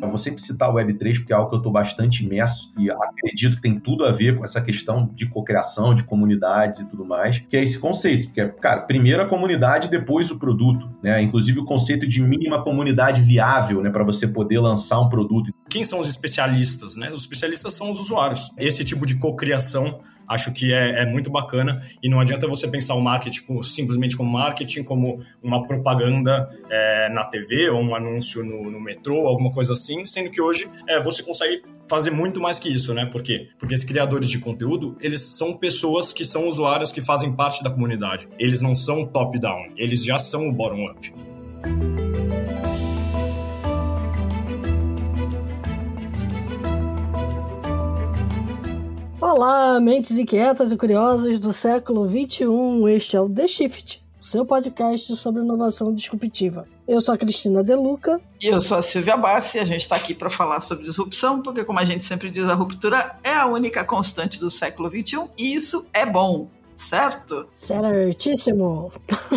Eu vou sempre citar o Web3 porque é algo que eu estou bastante imerso e acredito que tem tudo a ver com essa questão de cocriação, de comunidades e tudo mais, que é esse conceito, que é, cara, primeiro a comunidade, depois o produto, né? Inclusive o conceito de mínima comunidade viável, né, para você poder lançar um produto. Quem são os especialistas, né? Os especialistas são os usuários. Esse tipo de cocriação acho que é, é, muito bacana e não adianta você pensar o marketing simplesmente como marketing, como uma propaganda é, na TV ou um anúncio no, no, metrô, alguma coisa assim, sendo que hoje é, você consegue fazer muito mais que isso, né? Por quê? Porque esses criadores de conteúdo, eles são pessoas que são usuários que fazem parte da comunidade. Eles não são top-down, eles já são o bottom-up. Olá, mentes inquietas e curiosas do século XXI. Este é o The Shift, seu podcast sobre inovação disruptiva. Eu sou a Cristina Deluca. E eu sou a Silvia Bassi. A gente está aqui para falar sobre disrupção, porque, como a gente sempre diz, a ruptura é a única constante do século XXI e isso é bom certo? Certíssimo.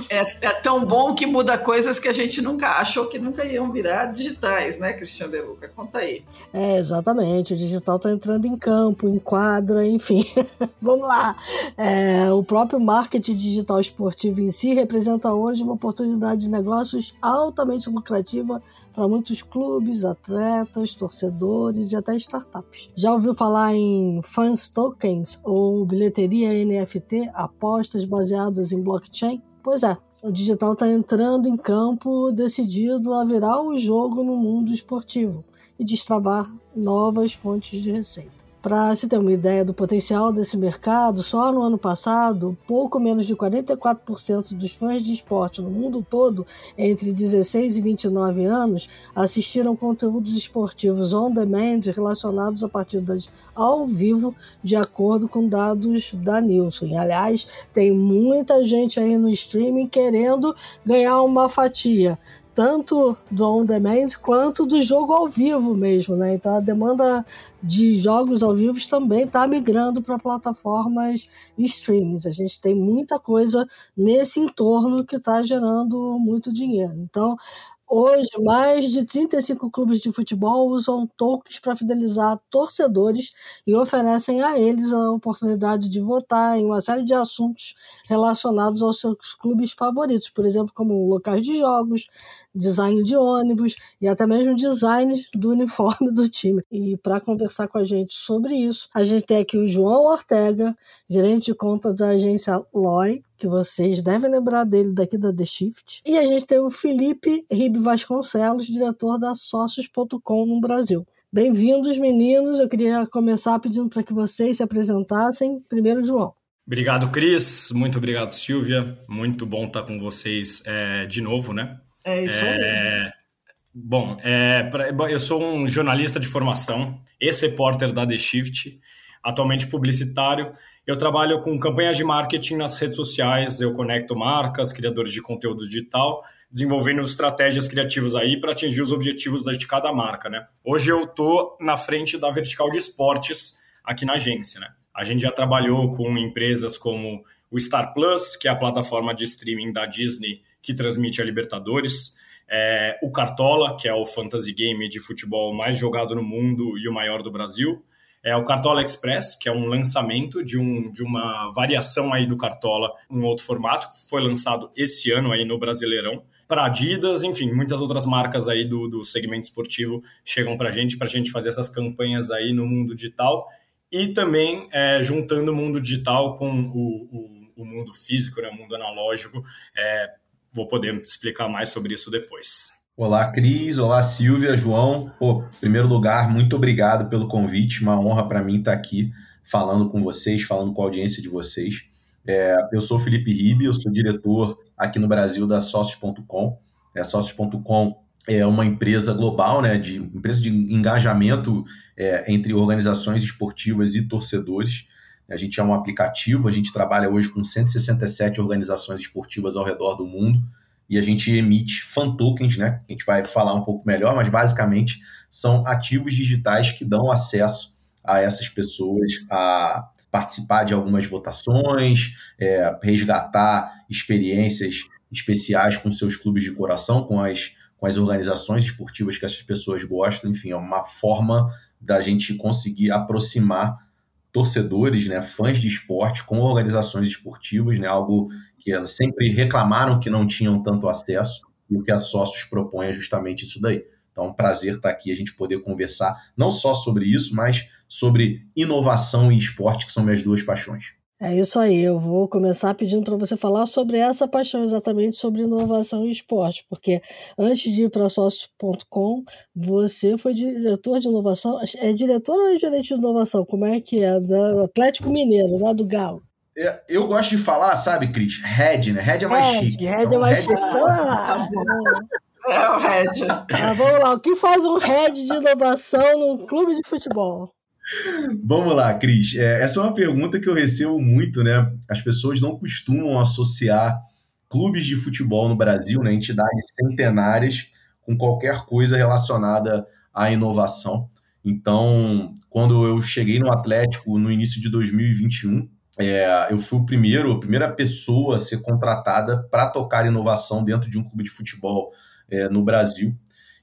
É, é, tão bom que muda coisas que a gente nunca achou que nunca iam virar digitais, né, Cristiano De Luca? Conta aí. É, exatamente. O digital está entrando em campo, em quadra, enfim. Vamos lá. É, o próprio marketing digital esportivo em si representa hoje uma oportunidade de negócios altamente lucrativa para muitos clubes, atletas, torcedores e até startups. Já ouviu falar em fans tokens ou bilheteria NFT, apostas baseadas em blockchain? Pois é, o digital está entrando em campo decidido a virar o jogo no mundo esportivo e destravar novas fontes de receita. Para se ter uma ideia do potencial desse mercado, só no ano passado, pouco menos de 44% dos fãs de esporte no mundo todo, entre 16 e 29 anos, assistiram conteúdos esportivos on demand relacionados a partidas ao vivo, de acordo com dados da Nielsen. Aliás, tem muita gente aí no streaming querendo ganhar uma fatia tanto do on demand quanto do jogo ao vivo mesmo, né? Então a demanda de jogos ao vivo também está migrando para plataformas streaming. A gente tem muita coisa nesse entorno que está gerando muito dinheiro. Então Hoje, mais de 35 clubes de futebol usam tokens para fidelizar torcedores e oferecem a eles a oportunidade de votar em uma série de assuntos relacionados aos seus clubes favoritos, por exemplo, como locais de jogos, design de ônibus e até mesmo design do uniforme do time. E para conversar com a gente sobre isso, a gente tem aqui o João Ortega, gerente de conta da agência Loi, que vocês devem lembrar dele daqui da The Shift. E a gente tem o Felipe Ribe Vasconcelos, diretor da Sócios.com no Brasil. Bem-vindos, meninos. Eu queria começar pedindo para que vocês se apresentassem. Primeiro, João. Obrigado, Cris. Muito obrigado, Silvia. Muito bom estar com vocês é, de novo, né? É isso é... aí. Bom, é, pra, eu sou um jornalista de formação, ex-repórter da The Shift, atualmente publicitário eu trabalho com campanhas de marketing nas redes sociais, eu conecto marcas, criadores de conteúdo digital, desenvolvendo estratégias criativas aí para atingir os objetivos de cada marca, né? Hoje eu tô na frente da vertical de esportes aqui na agência, né? A gente já trabalhou com empresas como o Star Plus, que é a plataforma de streaming da Disney que transmite a Libertadores, é, o Cartola, que é o fantasy game de futebol mais jogado no mundo e o maior do Brasil, é o Cartola Express, que é um lançamento de, um, de uma variação aí do Cartola, um outro formato, que foi lançado esse ano aí no Brasileirão. Para Adidas, enfim, muitas outras marcas aí do, do segmento esportivo chegam para a gente, para a gente fazer essas campanhas aí no mundo digital e também é, juntando o mundo digital com o, o, o mundo físico, né, o mundo analógico. É, vou poder explicar mais sobre isso depois. Olá, Cris. Olá, Silvia, João. Pô, em primeiro lugar, muito obrigado pelo convite. Uma honra para mim estar aqui falando com vocês, falando com a audiência de vocês. É, eu sou Felipe Ribe, eu sou diretor aqui no Brasil da Sócios.com. É, Sócios.com é uma empresa global, né, de empresa de engajamento é, entre organizações esportivas e torcedores. A gente é um aplicativo, a gente trabalha hoje com 167 organizações esportivas ao redor do mundo e a gente emite fan tokens, né? A gente vai falar um pouco melhor, mas basicamente são ativos digitais que dão acesso a essas pessoas a participar de algumas votações, é, resgatar experiências especiais com seus clubes de coração, com as com as organizações esportivas que essas pessoas gostam. Enfim, é uma forma da gente conseguir aproximar torcedores, né, fãs de esporte com organizações esportivas, né, algo que elas sempre reclamaram que não tinham tanto acesso e o que a Sócios propõe é justamente isso daí. Então, é um prazer estar aqui a gente poder conversar não só sobre isso, mas sobre inovação e esporte, que são minhas duas paixões. É isso aí, eu vou começar pedindo para você falar sobre essa paixão exatamente sobre inovação e esporte, porque antes de ir para sócio.com, você foi diretor de inovação, é diretor ou é gerente de inovação? Como é que é? Do Atlético Mineiro, lá do Galo. É, eu gosto de falar, sabe, Cris? Head, né? Head é mais Head, chique. Head é então, mais chique. Ah, é o head. Ah, vamos lá, o que faz um head de inovação num clube de futebol? Vamos lá, Cris. É, essa é uma pergunta que eu recebo muito, né? As pessoas não costumam associar clubes de futebol no Brasil, né, entidades centenárias, com qualquer coisa relacionada à inovação. Então, quando eu cheguei no Atlético no início de 2021, é, eu fui o primeiro, a primeira pessoa a ser contratada para tocar inovação dentro de um clube de futebol é, no Brasil.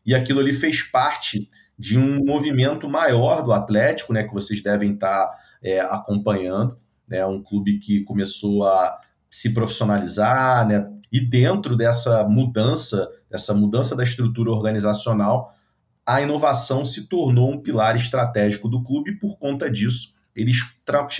E aquilo ali fez parte de um movimento maior do Atlético, né, que vocês devem estar é, acompanhando, né, um clube que começou a se profissionalizar, né, e dentro dessa mudança, dessa mudança da estrutura organizacional, a inovação se tornou um pilar estratégico do clube e por conta disso eles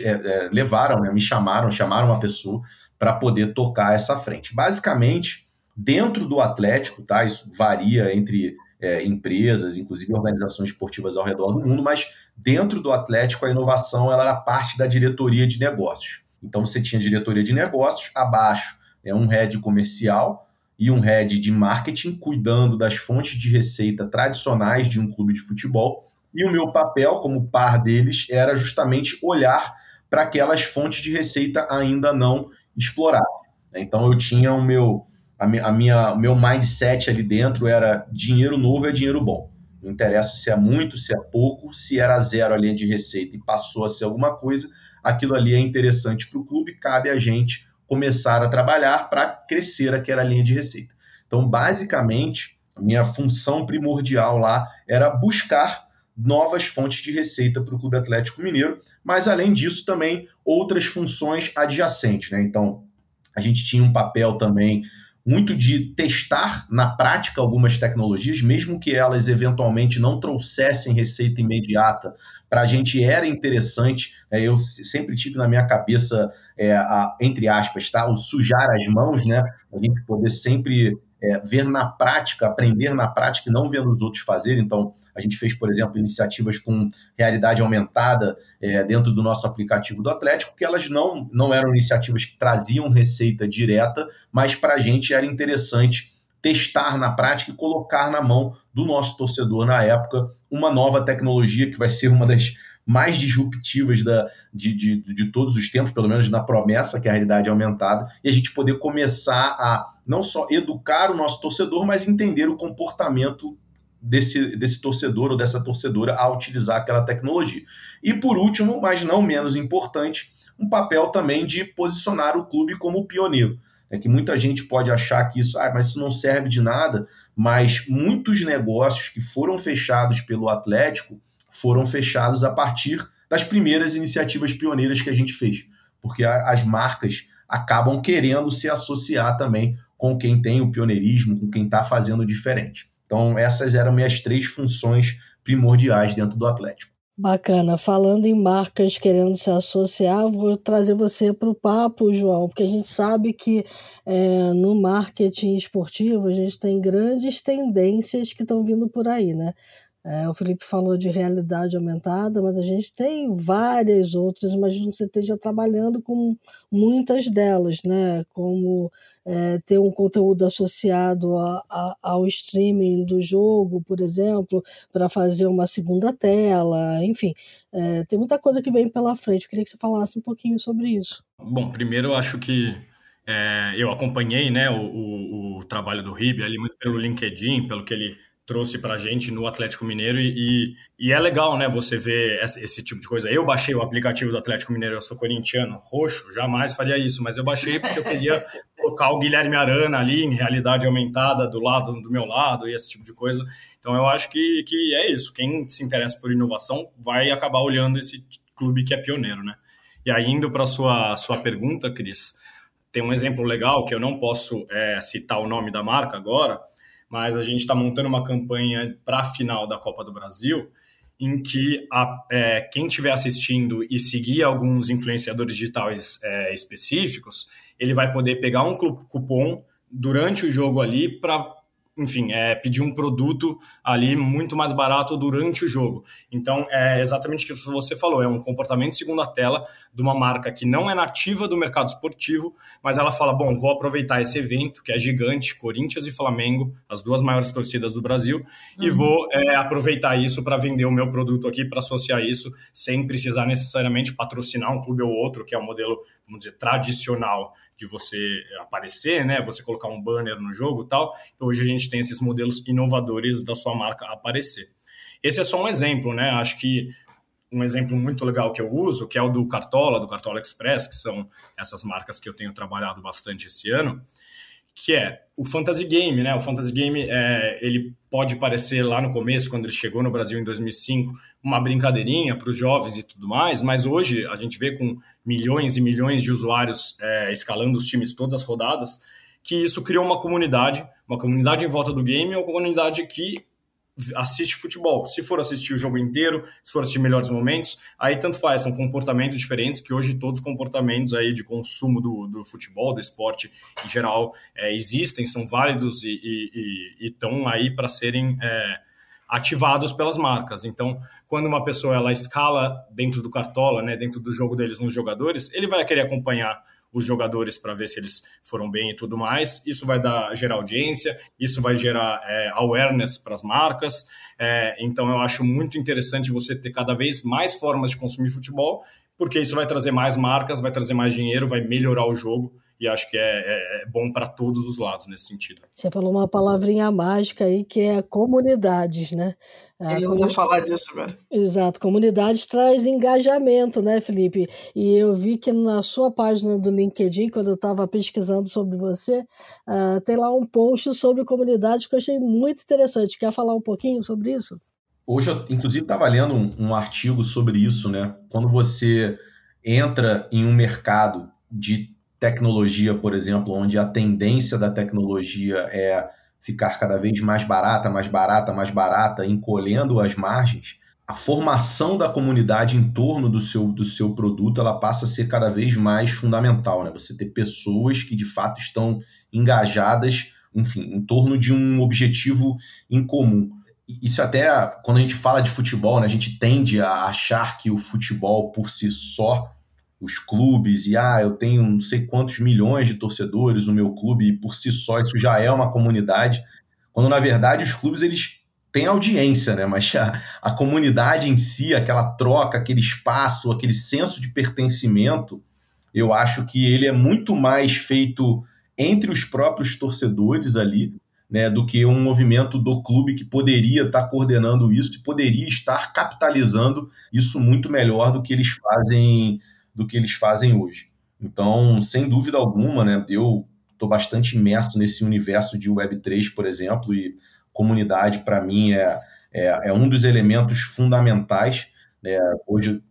é, é, levaram, né, me chamaram, chamaram uma pessoa para poder tocar essa frente. Basicamente, dentro do Atlético, tá? Isso varia entre é, empresas, inclusive organizações esportivas ao redor do mundo, mas dentro do Atlético a inovação ela era parte da diretoria de negócios. Então você tinha diretoria de negócios, abaixo é um head comercial e um head de marketing cuidando das fontes de receita tradicionais de um clube de futebol. E o meu papel como par deles era justamente olhar para aquelas fontes de receita ainda não exploradas. Então eu tinha o meu a minha, a minha, meu mindset ali dentro era dinheiro novo é dinheiro bom. Não interessa se é muito, se é pouco, se era zero a linha de receita e passou a ser alguma coisa, aquilo ali é interessante para o clube, cabe a gente começar a trabalhar para crescer aquela linha de receita. Então, basicamente, a minha função primordial lá era buscar novas fontes de receita para o Clube Atlético Mineiro, mas além disso também outras funções adjacentes. Né? Então, a gente tinha um papel também muito de testar na prática algumas tecnologias, mesmo que elas eventualmente não trouxessem receita imediata. Para a gente era interessante, é, eu sempre tive na minha cabeça, é, a, entre aspas, tá, o sujar as mãos, né? A gente poder sempre é, ver na prática, aprender na prática e não vendo os outros fazer. Então, a gente fez, por exemplo, iniciativas com realidade aumentada é, dentro do nosso aplicativo do Atlético, que elas não, não eram iniciativas que traziam receita direta, mas para a gente era interessante testar na prática e colocar na mão do nosso torcedor na época uma nova tecnologia que vai ser uma das mais disruptivas da, de, de, de todos os tempos, pelo menos na promessa, que é a realidade aumentada, e a gente poder começar a não só educar o nosso torcedor, mas entender o comportamento desse, desse torcedor ou dessa torcedora a utilizar aquela tecnologia. E por último, mas não menos importante, um papel também de posicionar o clube como pioneiro. É que muita gente pode achar que isso, ah, mas isso não serve de nada, mas muitos negócios que foram fechados pelo Atlético foram fechados a partir das primeiras iniciativas pioneiras que a gente fez, porque as marcas acabam querendo se associar também com quem tem o pioneirismo, com quem está fazendo diferente. Então, essas eram minhas três funções primordiais dentro do Atlético. Bacana. Falando em marcas querendo se associar, vou trazer você para o papo, João, porque a gente sabe que é, no marketing esportivo a gente tem grandes tendências que estão vindo por aí, né? É, o Felipe falou de realidade aumentada, mas a gente tem várias outras, imagino que você esteja trabalhando com muitas delas, né? Como é, ter um conteúdo associado a, a, ao streaming do jogo, por exemplo, para fazer uma segunda tela, enfim, é, tem muita coisa que vem pela frente. Eu queria que você falasse um pouquinho sobre isso. Bom, primeiro eu acho que é, eu acompanhei né, o, o, o trabalho do Ribe ali muito pelo LinkedIn, pelo que ele trouxe para a gente no Atlético Mineiro e, e, é legal, né? Você ver esse, esse, tipo de coisa. Eu baixei o aplicativo do Atlético Mineiro, eu sou corintiano, roxo, jamais faria isso, mas eu baixei porque eu queria colocar o Guilherme Arana ali em realidade aumentada do lado do meu lado e esse tipo de coisa. Então eu acho que, que é isso. Quem se interessa por inovação vai acabar olhando esse clube que é pioneiro, né? E aí, indo para a sua, sua pergunta, Cris, tem um exemplo legal que eu não posso é, citar o nome da marca agora, mas a gente está montando uma campanha para a final da Copa do Brasil, em que a, é, quem estiver assistindo e seguir alguns influenciadores digitais é, específicos, ele vai poder pegar um cupom durante o jogo ali para enfim, é, pedir um produto ali muito mais barato durante o jogo. Então, é exatamente o que você falou, é um comportamento segundo a tela de uma marca que não é nativa do mercado esportivo, mas ela fala, bom, vou aproveitar esse evento, que é gigante, Corinthians e Flamengo, as duas maiores torcidas do Brasil, uhum. e vou é, aproveitar isso para vender o meu produto aqui, para associar isso, sem precisar necessariamente patrocinar um clube ou outro, que é o um modelo, vamos dizer, tradicional de você aparecer, né? Você colocar um banner no jogo e tal. Então, hoje a gente tem esses modelos inovadores da sua marca aparecer. Esse é só um exemplo, né? Acho que um exemplo muito legal que eu uso, que é o do Cartola, do Cartola Express, que são essas marcas que eu tenho trabalhado bastante esse ano, que é o Fantasy Game, né? O Fantasy Game, é, ele pode parecer lá no começo, quando ele chegou no Brasil em 2005, uma brincadeirinha para os jovens e tudo mais, mas hoje a gente vê com milhões e milhões de usuários é, escalando os times todas as rodadas, que isso criou uma comunidade, uma comunidade em volta do game, uma comunidade que assiste futebol. Se for assistir o jogo inteiro, se for assistir melhores momentos, aí tanto faz, são comportamentos diferentes que hoje todos os comportamentos aí de consumo do, do futebol, do esporte em geral, é, existem, são válidos e estão aí para serem é, ativados pelas marcas. Então, quando uma pessoa ela escala dentro do cartola, né, dentro do jogo deles nos jogadores, ele vai querer acompanhar os jogadores para ver se eles foram bem e tudo mais. Isso vai dar gerar audiência, isso vai gerar é, awareness para as marcas. É, então, eu acho muito interessante você ter cada vez mais formas de consumir futebol, porque isso vai trazer mais marcas, vai trazer mais dinheiro, vai melhorar o jogo e acho que é, é, é bom para todos os lados nesse sentido. Você falou uma palavrinha mágica aí que é comunidades, né? A eu ia falar disso agora. Exato, comunidades traz engajamento, né, Felipe? E eu vi que na sua página do LinkedIn, quando eu estava pesquisando sobre você, uh, tem lá um post sobre comunidades que eu achei muito interessante. Quer falar um pouquinho sobre isso? Hoje, eu, inclusive, estava lendo um, um artigo sobre isso, né? Quando você entra em um mercado de tecnologia, por exemplo, onde a tendência da tecnologia é ficar cada vez mais barata, mais barata, mais barata, encolhendo as margens, a formação da comunidade em torno do seu, do seu produto ela passa a ser cada vez mais fundamental. Né? Você ter pessoas que de fato estão engajadas, enfim, em torno de um objetivo em comum. Isso até, quando a gente fala de futebol, né, a gente tende a achar que o futebol por si só os clubes e ah, eu tenho não sei quantos milhões de torcedores no meu clube e por si só isso já é uma comunidade, quando na verdade os clubes eles têm audiência, né? Mas a, a comunidade em si, aquela troca, aquele espaço, aquele senso de pertencimento, eu acho que ele é muito mais feito entre os próprios torcedores ali, né, do que um movimento do clube que poderia estar coordenando isso e poderia estar capitalizando isso muito melhor do que eles fazem do que eles fazem hoje. Então, sem dúvida alguma, né, eu estou bastante imerso nesse universo de Web3, por exemplo, e comunidade, para mim, é, é, é, um dos elementos fundamentais. Né? Hoje,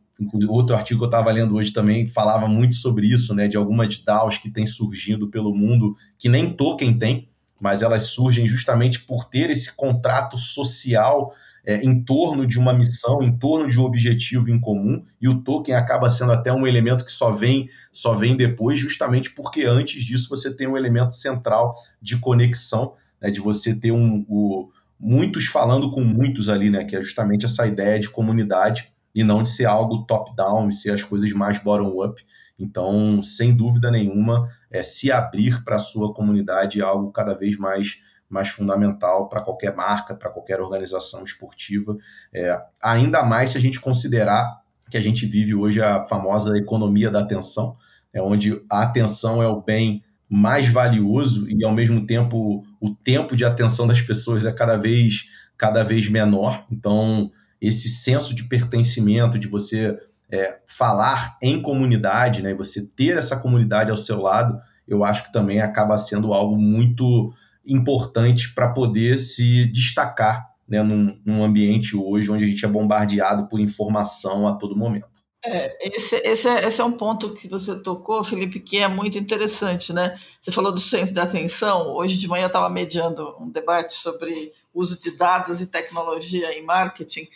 outro artigo que eu estava lendo hoje também falava muito sobre isso, né, de algumas DAOs que têm surgindo pelo mundo, que nem token tem, mas elas surgem justamente por ter esse contrato social é, em torno de uma missão, em torno de um objetivo em comum, e o token acaba sendo até um elemento que só vem, só vem depois, justamente porque antes disso você tem um elemento central de conexão, né, de você ter um, o, muitos falando com muitos ali, né, que é justamente essa ideia de comunidade e não de ser algo top-down e ser as coisas mais bottom-up. Então, sem dúvida nenhuma, é, se abrir para a sua comunidade é algo cada vez mais mais fundamental para qualquer marca, para qualquer organização esportiva. É, ainda mais se a gente considerar que a gente vive hoje a famosa economia da atenção, é onde a atenção é o bem mais valioso e ao mesmo tempo o tempo de atenção das pessoas é cada vez cada vez menor. Então, esse senso de pertencimento, de você é, falar em comunidade, né, você ter essa comunidade ao seu lado, eu acho que também acaba sendo algo muito importante para poder se destacar né, num, num, ambiente hoje onde a gente é bombardeado por informação a todo momento. É, esse, esse, é, esse é um ponto que você tocou, Felipe, que é muito interessante, né? Você falou do centro de atenção. Hoje de manhã eu estava mediando um debate sobre uso de dados e tecnologia em marketing.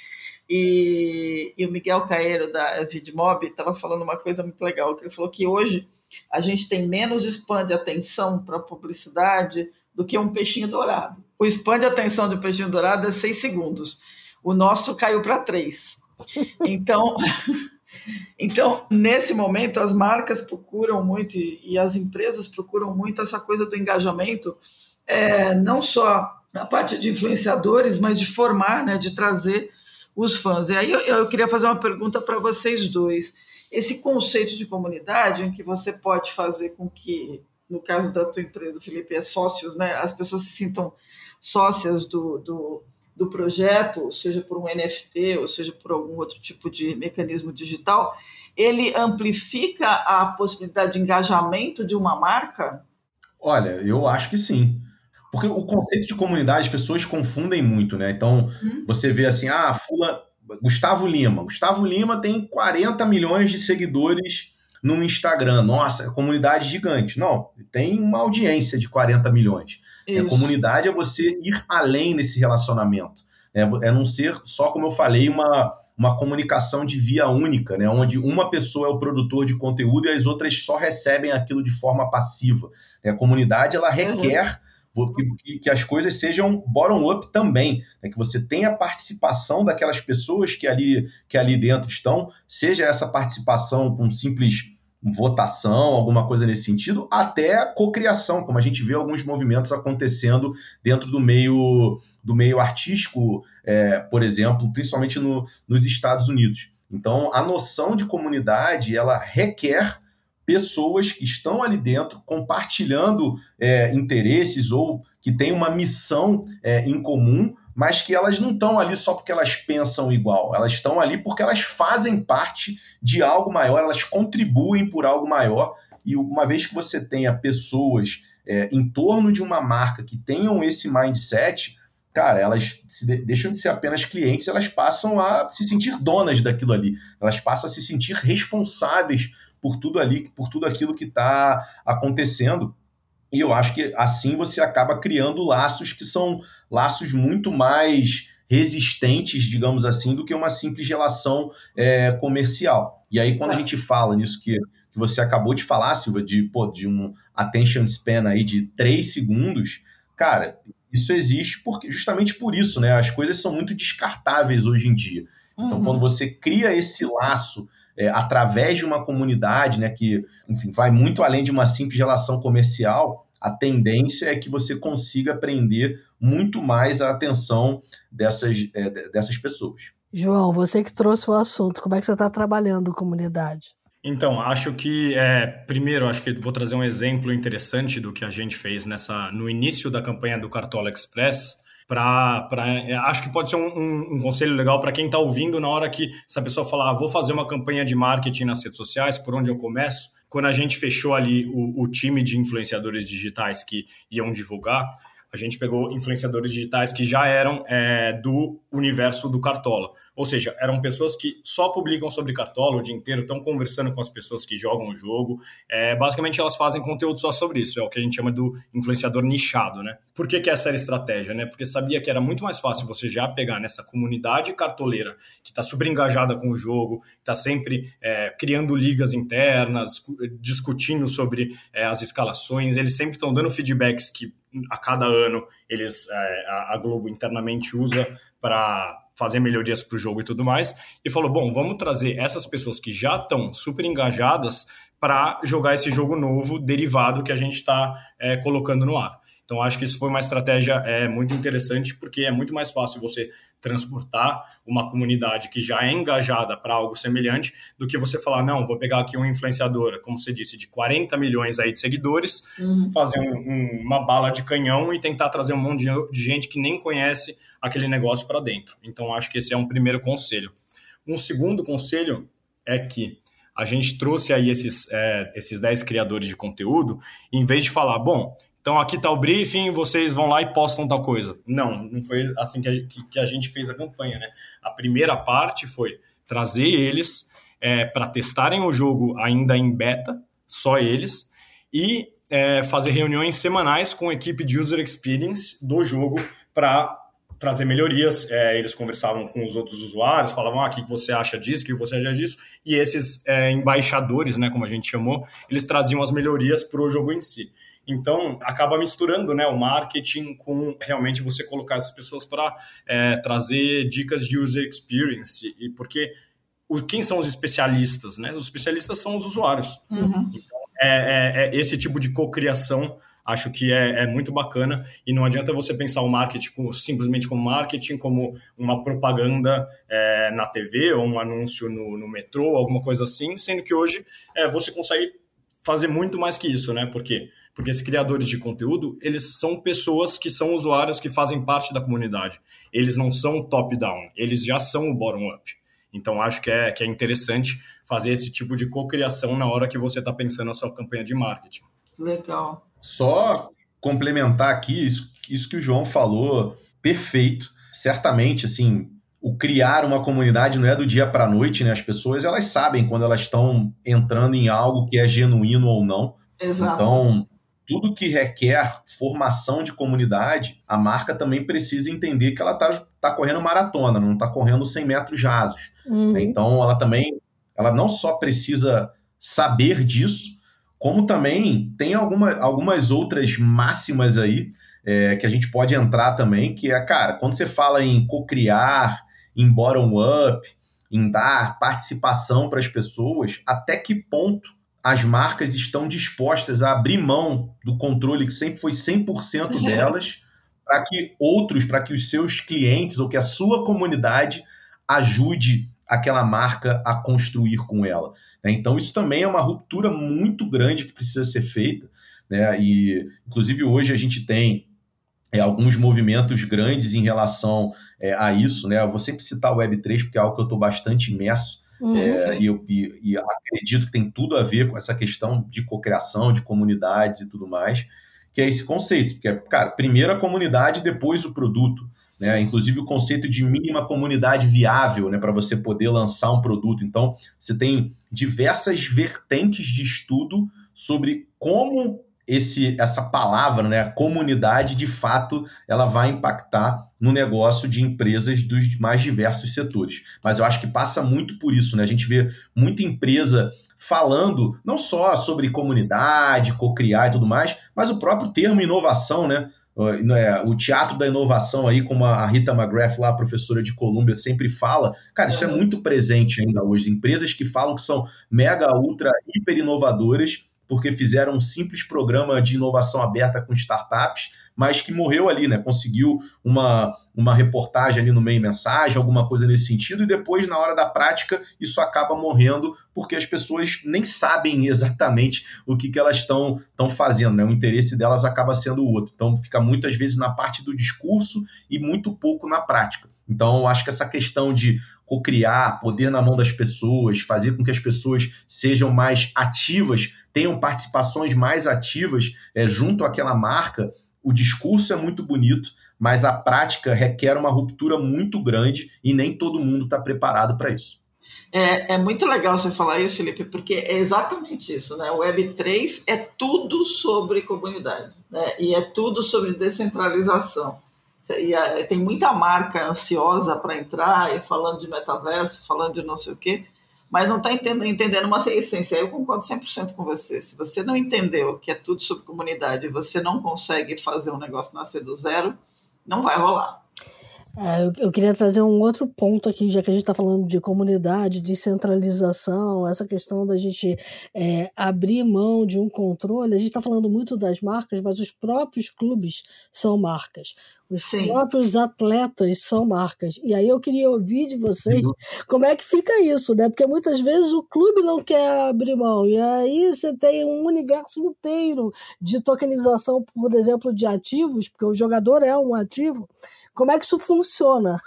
E, e o Miguel Caeiro, da Vidmob, estava falando uma coisa muito legal, que ele falou que hoje a gente tem menos spam de atenção para publicidade do que um peixinho dourado. O spam de atenção do peixinho dourado é seis segundos. O nosso caiu para três. Então, então, nesse momento, as marcas procuram muito e, e as empresas procuram muito essa coisa do engajamento, é, não só na parte de influenciadores, mas de formar, né, de trazer os fãs. E aí eu, eu queria fazer uma pergunta para vocês dois. Esse conceito de comunidade, em que você pode fazer com que, no caso da tua empresa, Felipe, é sócios, né, as pessoas se sintam sócias do, do, do projeto, seja por um NFT, ou seja por algum outro tipo de mecanismo digital, ele amplifica a possibilidade de engajamento de uma marca? Olha, eu acho que sim. Porque o conceito de comunidade, as pessoas confundem muito, né? Então, uhum. você vê assim, ah, fula, Gustavo Lima. Gustavo Lima tem 40 milhões de seguidores no Instagram. Nossa, é comunidade gigante. Não, tem uma audiência de 40 milhões. A comunidade é você ir além nesse relacionamento. É, é não ser só, como eu falei, uma, uma comunicação de via única, né? onde uma pessoa é o produtor de conteúdo e as outras só recebem aquilo de forma passiva. A comunidade ela requer que, que as coisas sejam bottom-up também, né? que você tenha a participação daquelas pessoas que ali, que ali dentro estão, seja essa participação com simples votação, alguma coisa nesse sentido, até cocriação, como a gente vê alguns movimentos acontecendo dentro do meio do meio artístico, é, por exemplo, principalmente no, nos Estados Unidos. Então, a noção de comunidade ela requer pessoas que estão ali dentro compartilhando é, interesses ou que têm uma missão é, em comum, mas que elas não estão ali só porque elas pensam igual, elas estão ali porque elas fazem parte de algo maior, elas contribuem por algo maior. E uma vez que você tenha pessoas é, em torno de uma marca que tenham esse mindset, cara, elas de deixam de ser apenas clientes, elas passam a se sentir donas daquilo ali, elas passam a se sentir responsáveis por tudo ali, por tudo aquilo que está acontecendo. E eu acho que assim você acaba criando laços que são laços muito mais resistentes, digamos assim, do que uma simples relação é, comercial. E aí, quando a gente fala nisso que, que você acabou de falar, Silva, de, pô, de um attention span aí de três segundos, cara, isso existe porque justamente por isso, né? As coisas são muito descartáveis hoje em dia. Então, uhum. quando você cria esse laço é, através de uma comunidade, né, que, enfim, vai muito além de uma simples relação comercial, a tendência é que você consiga prender muito mais a atenção dessas, é, dessas pessoas. João, você que trouxe o assunto, como é que você está trabalhando comunidade? Então, acho que, é, primeiro, acho que vou trazer um exemplo interessante do que a gente fez nessa no início da campanha do Cartola Express, para. É, acho que pode ser um, um, um conselho legal para quem está ouvindo na hora que essa pessoa falar, ah, vou fazer uma campanha de marketing nas redes sociais, por onde eu começo. Quando a gente fechou ali o, o time de influenciadores digitais que iam divulgar, a gente pegou influenciadores digitais que já eram é, do universo do Cartola. Ou seja, eram pessoas que só publicam sobre Cartola o dia inteiro, estão conversando com as pessoas que jogam o jogo. É, basicamente, elas fazem conteúdo só sobre isso. É o que a gente chama do influenciador nichado, né? Por que, que essa era a estratégia, né? Porque sabia que era muito mais fácil você já pegar nessa comunidade cartoleira que está super engajada com o jogo, está sempre é, criando ligas internas, discutindo sobre é, as escalações. Eles sempre estão dando feedbacks que a cada ano eles é, a Globo internamente usa para fazer melhorias para o jogo e tudo mais, e falou: bom, vamos trazer essas pessoas que já estão super engajadas para jogar esse jogo novo derivado que a gente está é, colocando no ar. Então, acho que isso foi uma estratégia é, muito interessante, porque é muito mais fácil você transportar uma comunidade que já é engajada para algo semelhante do que você falar, não, vou pegar aqui um influenciador, como você disse, de 40 milhões aí de seguidores, uhum. fazer um, um, uma bala de canhão e tentar trazer um monte de, gente que nem conhece aquele negócio para dentro. Então, acho que esse é um primeiro conselho. Um segundo conselho é que a gente trouxe aí esses, é, esses 10 criadores de conteúdo, em vez de falar, bom, então aqui está o briefing, vocês vão lá e postam tal coisa. Não, não foi assim que a, que a gente fez a campanha, né? A primeira parte foi trazer eles é, para testarem o jogo ainda em beta, só eles, e é, fazer reuniões semanais com a equipe de user experience do jogo para trazer melhorias. É, eles conversavam com os outros usuários, falavam ah, o que você acha disso, o que você acha disso, e esses é, embaixadores, né, como a gente chamou, eles traziam as melhorias para o jogo em si. Então, acaba misturando né, o marketing com realmente você colocar essas pessoas para é, trazer dicas de user experience, e porque quem são os especialistas? Né? Os especialistas são os usuários. Uhum. Então, é, é, é esse tipo de cocriação acho que é, é, muito bacana e não adianta você pensar o marketing como, simplesmente como marketing, como uma propaganda é, na TV ou um anúncio no, no, metrô, alguma coisa assim, sendo que hoje é, você consegue fazer muito mais que isso, né? Por quê? Porque esses criadores de conteúdo, eles são pessoas que são usuários que fazem parte da comunidade. Eles não são top-down, eles já são o bottom-up. Então, acho que é, que é interessante fazer esse tipo de cocriação na hora que você está pensando a sua campanha de marketing. Legal. Só complementar aqui isso, isso que o João falou, perfeito. Certamente, assim, o criar uma comunidade não é do dia para a noite, né? As pessoas elas sabem quando elas estão entrando em algo que é genuíno ou não. Exato. Então, tudo que requer formação de comunidade, a marca também precisa entender que ela está tá correndo maratona, não está correndo 100 metros rasos. Uhum. Então, ela também, ela não só precisa saber disso, como também tem alguma, algumas outras máximas aí é, que a gente pode entrar também, que é, cara, quando você fala em co-criar, em bottom-up, em dar participação para as pessoas, até que ponto as marcas estão dispostas a abrir mão do controle que sempre foi 100% uhum. delas, para que outros, para que os seus clientes ou que a sua comunidade ajude aquela marca a construir com ela. Né? Então, isso também é uma ruptura muito grande que precisa ser feita. Né? E, inclusive, hoje a gente tem é, alguns movimentos grandes em relação é, a isso. Né? Eu vou sempre citar o Web3, porque é algo que eu estou bastante imerso. Uhum. É, e, eu, e, e, acredito que tem tudo a ver com essa questão de cocriação, de comunidades e tudo mais, que é esse conceito, que é, cara, primeiro a comunidade, depois o produto. Né? Inclusive o conceito de mínima comunidade viável, né, para você poder lançar um produto. Então, você tem diversas vertentes de estudo sobre como esse, essa palavra, né, comunidade, de fato, ela vai impactar no negócio de empresas dos mais diversos setores. Mas eu acho que passa muito por isso, né? A gente vê muita empresa falando não só sobre comunidade, cocriar e tudo mais, mas o próprio termo inovação, né? É, o teatro da inovação aí, como a Rita McGrath, lá, professora de Colômbia, sempre fala, cara, isso é muito presente ainda hoje. Empresas que falam que são mega, ultra, hiper inovadoras, porque fizeram um simples programa de inovação aberta com startups, mas que morreu ali, né? Conseguiu uma, uma reportagem ali no meio mensagem, alguma coisa nesse sentido, e depois, na hora da prática, isso acaba morrendo porque as pessoas nem sabem exatamente o que, que elas estão fazendo, né? O interesse delas acaba sendo o outro. Então, fica muitas vezes na parte do discurso e muito pouco na prática. Então, acho que essa questão de cocriar, poder na mão das pessoas, fazer com que as pessoas sejam mais ativas, tenham participações mais ativas é, junto àquela marca, o discurso é muito bonito, mas a prática requer uma ruptura muito grande e nem todo mundo está preparado para isso. É, é, muito legal você falar isso, Felipe, porque é exatamente isso, né? O Web3 é tudo sobre comunidade, né? E é tudo sobre descentralização. E é, tem muita marca ansiosa para entrar, e falando de metaverso, falando de não sei o quê, mas não está entendendo, entendendo uma essência. Eu concordo 100% com você. Se você não entendeu que é tudo sobre comunidade e você não consegue fazer um negócio nascer do zero, não vai rolar. É, eu, eu, queria trazer um outro ponto aqui, já que a gente está falando de comunidade, de centralização, essa questão da gente é, abrir mão de um controle. A gente está falando muito das marcas, mas os próprios clubes são marcas. Os próprios atletas são marcas. E aí eu queria ouvir de vocês como é que fica isso, né? Porque muitas vezes o clube não quer abrir mão. E aí você tem um universo inteiro de tokenização, por exemplo, de ativos, porque o jogador é um ativo. Como é que isso funciona?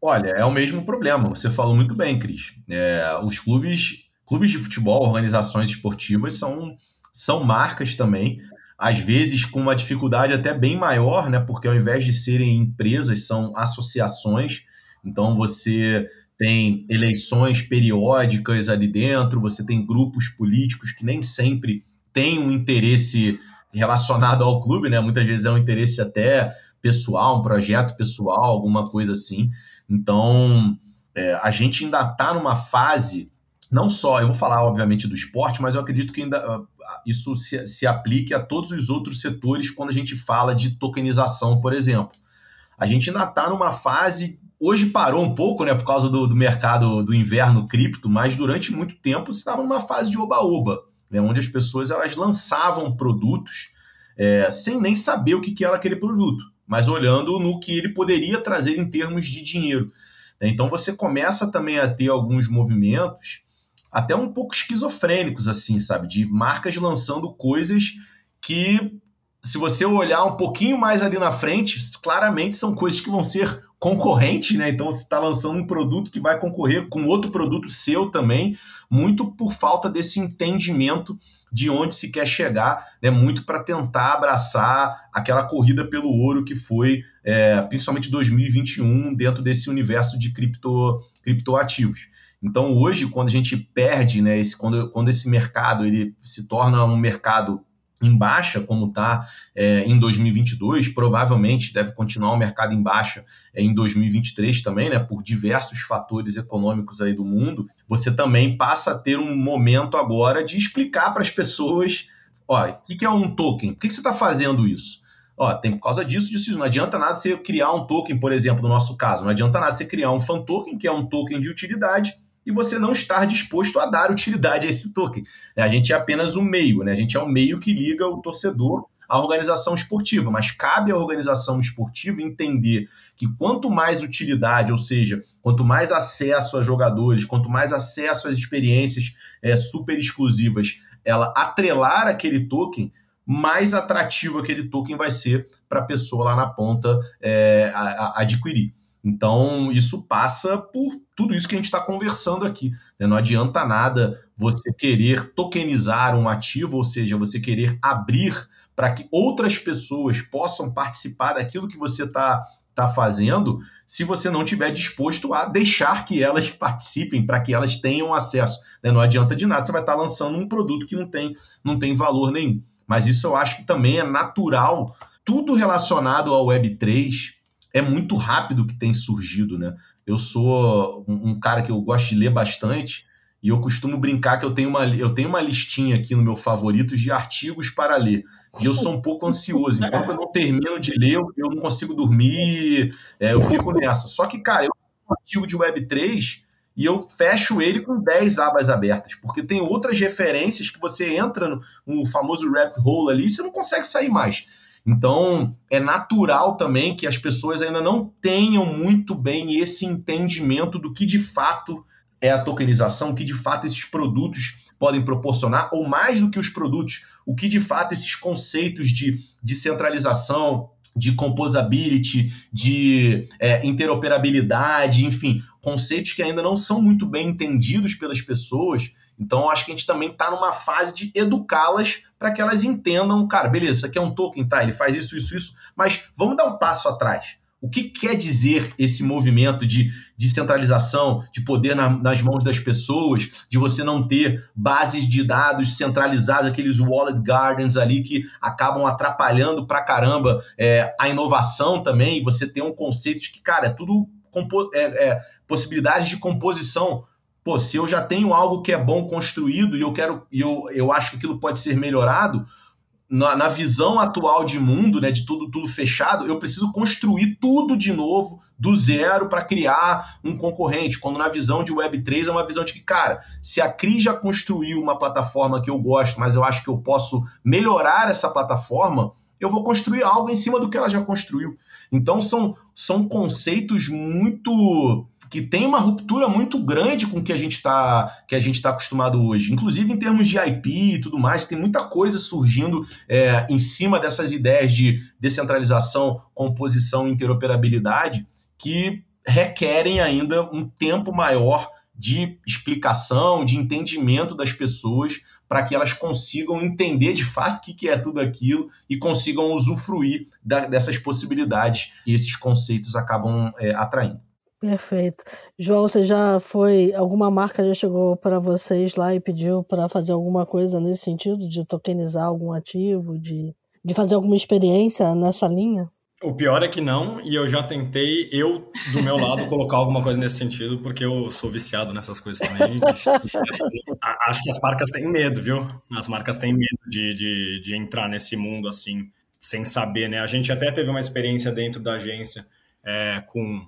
Olha, é o mesmo problema. Você falou muito bem, Cris. É, os clubes, clubes de futebol, organizações esportivas são, são marcas também às vezes com uma dificuldade até bem maior, né? Porque ao invés de serem empresas, são associações. Então você tem eleições periódicas ali dentro, você tem grupos políticos que nem sempre têm um interesse relacionado ao clube, né? Muitas vezes é um interesse até pessoal, um projeto pessoal, alguma coisa assim. Então é, a gente ainda está numa fase não só, eu vou falar obviamente do esporte, mas eu acredito que ainda isso se, se aplique a todos os outros setores quando a gente fala de tokenização, por exemplo. A gente ainda está numa fase, hoje parou um pouco, né, por causa do, do mercado do inverno cripto, mas durante muito tempo estava numa fase de oba-oba, né, onde as pessoas elas lançavam produtos é, sem nem saber o que, que era aquele produto, mas olhando no que ele poderia trazer em termos de dinheiro. Então você começa também a ter alguns movimentos até um pouco esquizofrênicos, assim, sabe? De marcas lançando coisas que, se você olhar um pouquinho mais ali na frente, claramente são coisas que vão ser concorrentes, né? Então você está lançando um produto que vai concorrer com outro produto seu também, muito por falta desse entendimento de onde se quer chegar, né? Muito para tentar abraçar aquela corrida pelo ouro que foi, é, principalmente 2021, dentro desse universo de cripto, criptoativos. Então, hoje, quando a gente perde, né, esse, quando, quando esse mercado ele se torna um mercado em baixa, como está é, em 2022, provavelmente deve continuar o mercado em baixa é, em 2023 também, né, por diversos fatores econômicos aí do mundo, você também passa a ter um momento agora de explicar para as pessoas, ó, o que, é um token? Por que, que você está fazendo isso? Ó, tem por causa disso, disso, não adianta nada você criar um token, por exemplo, no nosso caso, não adianta nada você criar um fan token, que é um token de utilidade, e você não estar disposto a dar utilidade a esse token. É, a gente é apenas um meio, né? a gente é um meio que liga o torcedor à organização esportiva, mas cabe à organização esportiva entender que quanto mais utilidade, ou seja, quanto mais acesso a jogadores, quanto mais acesso às experiências é, super exclusivas, ela atrelar aquele token, mais atrativo aquele token vai ser para a pessoa lá na ponta é, a, a adquirir. Então, isso passa por tudo isso que a gente está conversando aqui. Né? Não adianta nada você querer tokenizar um ativo, ou seja, você querer abrir para que outras pessoas possam participar daquilo que você está tá fazendo, se você não estiver disposto a deixar que elas participem, para que elas tenham acesso. Né? Não adianta de nada, você vai estar tá lançando um produto que não tem, não tem valor nenhum. Mas isso eu acho que também é natural. Tudo relacionado ao Web3 é muito rápido que tem surgido, né? Eu sou um, um, cara que eu gosto de ler bastante e eu costumo brincar que eu tenho uma, eu tenho uma listinha aqui no meu favoritos de artigos para ler. E eu sou um pouco ansioso. Enquanto eu não termino de ler, eu não consigo dormir, é, eu fico nessa. Só que, cara, eu tenho um artigo de Web3 e eu fecho ele com 10 abas abertas, porque tem outras referências que você entra no, no famoso rabbit hole ali e você não consegue sair mais. Então, é natural também que as pessoas ainda não tenham muito bem esse entendimento do que de fato é a tokenização, o que de fato esses produtos podem proporcionar, ou mais do que os produtos, o que de fato esses conceitos de descentralização, de composability, de é, interoperabilidade, enfim, conceitos que ainda não são muito bem entendidos pelas pessoas então, acho que a gente também está numa fase de educá-las para que elas entendam, cara, beleza, isso aqui é um token, tá? Ele faz isso, isso, isso, mas vamos dar um passo atrás. O que quer dizer esse movimento de descentralização, de poder na, nas mãos das pessoas, de você não ter bases de dados centralizadas, aqueles wallet gardens ali que acabam atrapalhando pra caramba é, a inovação também, você tem um conceito de que, cara, é tudo é, é, possibilidades de composição pô, se eu já tenho algo que é bom construído e eu quero eu, eu acho que aquilo pode ser melhorado, na, na, visão atual de mundo, né, de tudo tudo fechado, eu preciso construir tudo de novo, do zero, para criar um concorrente. Quando na visão de Web3 é uma visão de que, cara, se a Cris já construiu uma plataforma que eu gosto, mas eu acho que eu posso melhorar essa plataforma, eu vou construir algo em cima do que ela já construiu. Então são, são conceitos muito que tem uma ruptura muito grande com o que a gente está que a gente está acostumado hoje, inclusive em termos de IP e tudo mais, tem muita coisa surgindo é, em cima dessas ideias de descentralização, composição, interoperabilidade que requerem ainda um tempo maior de explicação, de entendimento das pessoas para que elas consigam entender de fato o que é tudo aquilo e consigam usufruir da, dessas possibilidades que esses conceitos acabam é, atraindo. Perfeito. João, você já foi. Alguma marca já chegou para vocês lá e pediu para fazer alguma coisa nesse sentido, de tokenizar algum ativo, de, de fazer alguma experiência nessa linha? O pior é que não, e eu já tentei, eu, do meu lado, colocar alguma coisa nesse sentido, porque eu sou viciado nessas coisas também. Acho que as marcas têm medo, viu? As marcas têm medo de, de, de entrar nesse mundo assim, sem saber, né? A gente até teve uma experiência dentro da agência é, com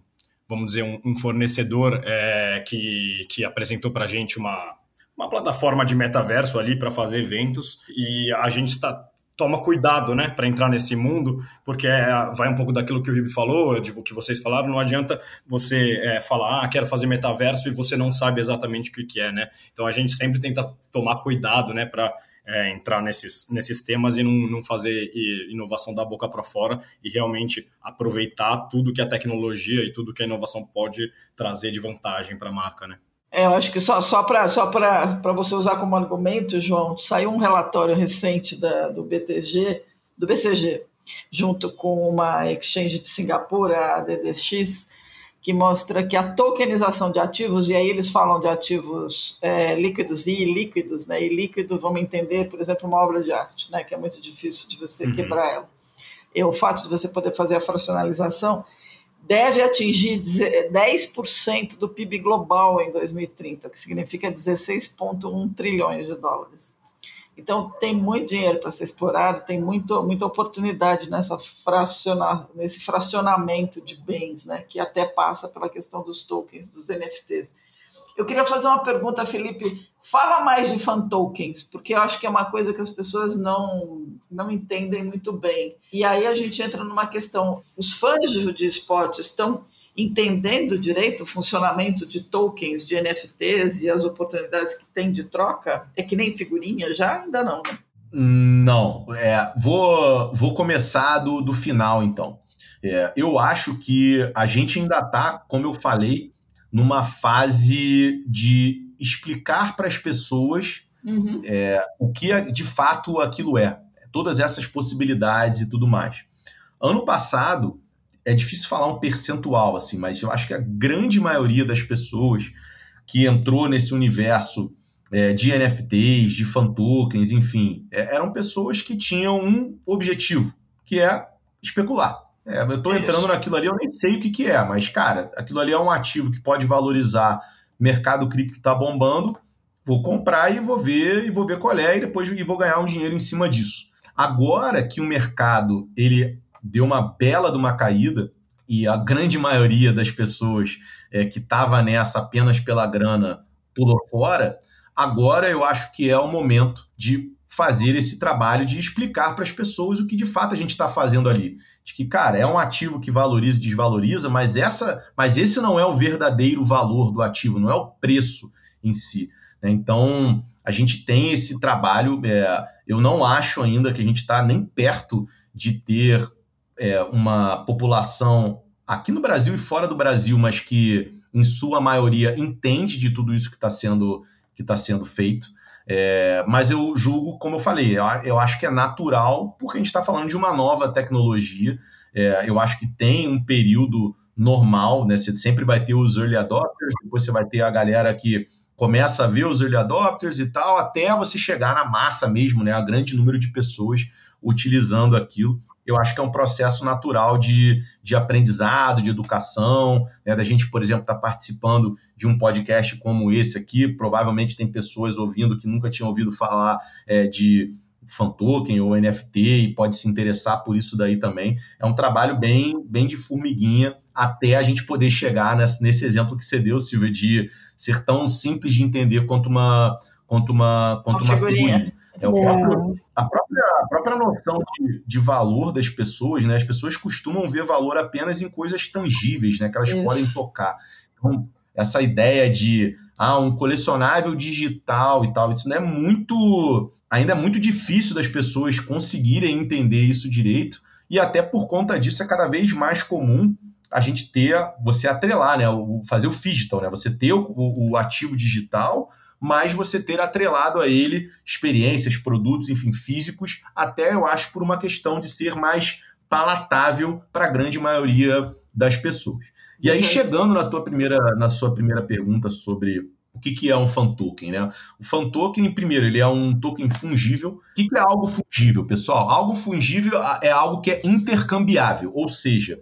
vamos dizer, um, um fornecedor é, que, que apresentou para a gente uma, uma plataforma de metaverso ali para fazer eventos e a gente está toma cuidado, né, para entrar nesse mundo, porque é, vai um pouco daquilo que o Ribe falou, de que vocês falaram, não adianta você é, falar, ah, quero fazer metaverso e você não sabe exatamente o que, que é, né? Então a gente sempre tenta tomar cuidado, né, para é, entrar nesses, nesses temas e não, não fazer inovação da boca para fora e realmente aproveitar tudo que a tecnologia e tudo que a inovação pode trazer de vantagem para a marca, né? É, eu acho que só, só para só você usar como argumento, João, saiu um relatório recente da, do BTG, do BCG, junto com uma exchange de Singapura, a DDX, que mostra que a tokenização de ativos, e aí eles falam de ativos é, líquidos e ilíquidos, né? E líquido, vamos entender, por exemplo, uma obra de arte, né? Que é muito difícil de você uhum. quebrar ela. E o fato de você poder fazer a fracionalização deve atingir 10% do PIB global em 2030, que significa 16,1 trilhões de dólares. Então, tem muito dinheiro para ser explorado, tem muito, muita oportunidade nessa fraciona, nesse fracionamento de bens, né, que até passa pela questão dos tokens, dos NFTs. Eu queria fazer uma pergunta, Felipe. Fala mais de fan tokens, porque eu acho que é uma coisa que as pessoas não, não entendem muito bem. E aí a gente entra numa questão: os fãs de esporte estão entendendo direito o funcionamento de tokens, de NFTs e as oportunidades que tem de troca? É que nem figurinha já? Ainda não, né? Não. É, vou, vou começar do, do final, então. É, eu acho que a gente ainda está, como eu falei, numa fase de explicar para as pessoas uhum. é, o que de fato aquilo é, todas essas possibilidades e tudo mais. Ano passado, é difícil falar um percentual assim, mas eu acho que a grande maioria das pessoas que entrou nesse universo é, de NFTs, de fan tokens, enfim, é, eram pessoas que tinham um objetivo, que é especular. É, eu estou entrando naquilo ali, eu nem sei o que, que é, mas, cara, aquilo ali é um ativo que pode valorizar, mercado cripto está bombando, vou comprar e vou ver, e vou ver qual é, e depois e vou ganhar um dinheiro em cima disso. Agora que o mercado ele deu uma bela de uma caída e a grande maioria das pessoas é, que estava nessa apenas pela grana pulou fora, agora eu acho que é o momento de fazer esse trabalho de explicar para as pessoas o que de fato a gente está fazendo ali. De que, cara, é um ativo que valoriza e desvaloriza, mas, essa, mas esse não é o verdadeiro valor do ativo, não é o preço em si. Né? Então, a gente tem esse trabalho. É, eu não acho ainda que a gente está nem perto de ter é, uma população aqui no Brasil e fora do Brasil, mas que em sua maioria entende de tudo isso que está sendo, que tá sendo feito. É, mas eu julgo, como eu falei, eu, eu, acho que é natural, porque a gente está falando de uma nova tecnologia. É, eu acho que tem um período normal, né? Você sempre vai ter os early adopters, depois você vai ter a galera que começa a ver os early adopters e tal, até você chegar na massa mesmo, né? A grande número de pessoas utilizando aquilo eu acho que é um processo natural de, de aprendizado, de educação, né? da gente, por exemplo, estar tá participando de um podcast como esse aqui, provavelmente tem pessoas ouvindo que nunca tinham ouvido falar é, de fan token ou NFT e pode se interessar por isso daí também. É um trabalho bem, bem de formiguinha até a gente poder chegar nesse, nesse exemplo que você deu, Silvia, de ser tão simples de entender quanto uma quanto uma quanto uma, uma figurinha. figurinha. É, o próprio, a, própria, a própria noção de, de valor das pessoas, né? As pessoas costumam ver valor apenas em coisas tangíveis, né? Que elas Isso. podem tocar. Então, essa ideia de ah, um colecionável digital e tal, isso não é muito. Ainda é muito difícil das pessoas conseguirem entender isso direito, e até por conta disso é cada vez mais comum a gente ter, você atrelar, né? O, fazer o digital, né? Você ter o, o ativo digital mas você ter atrelado a ele experiências, produtos, enfim, físicos, até eu acho por uma questão de ser mais palatável para a grande maioria das pessoas. E aí, chegando na, tua primeira, na sua primeira pergunta sobre o que, que é um fan token, né? O fan token, primeiro, ele é um token fungível. O que, que é algo fungível, pessoal? Algo fungível é algo que é intercambiável, ou seja,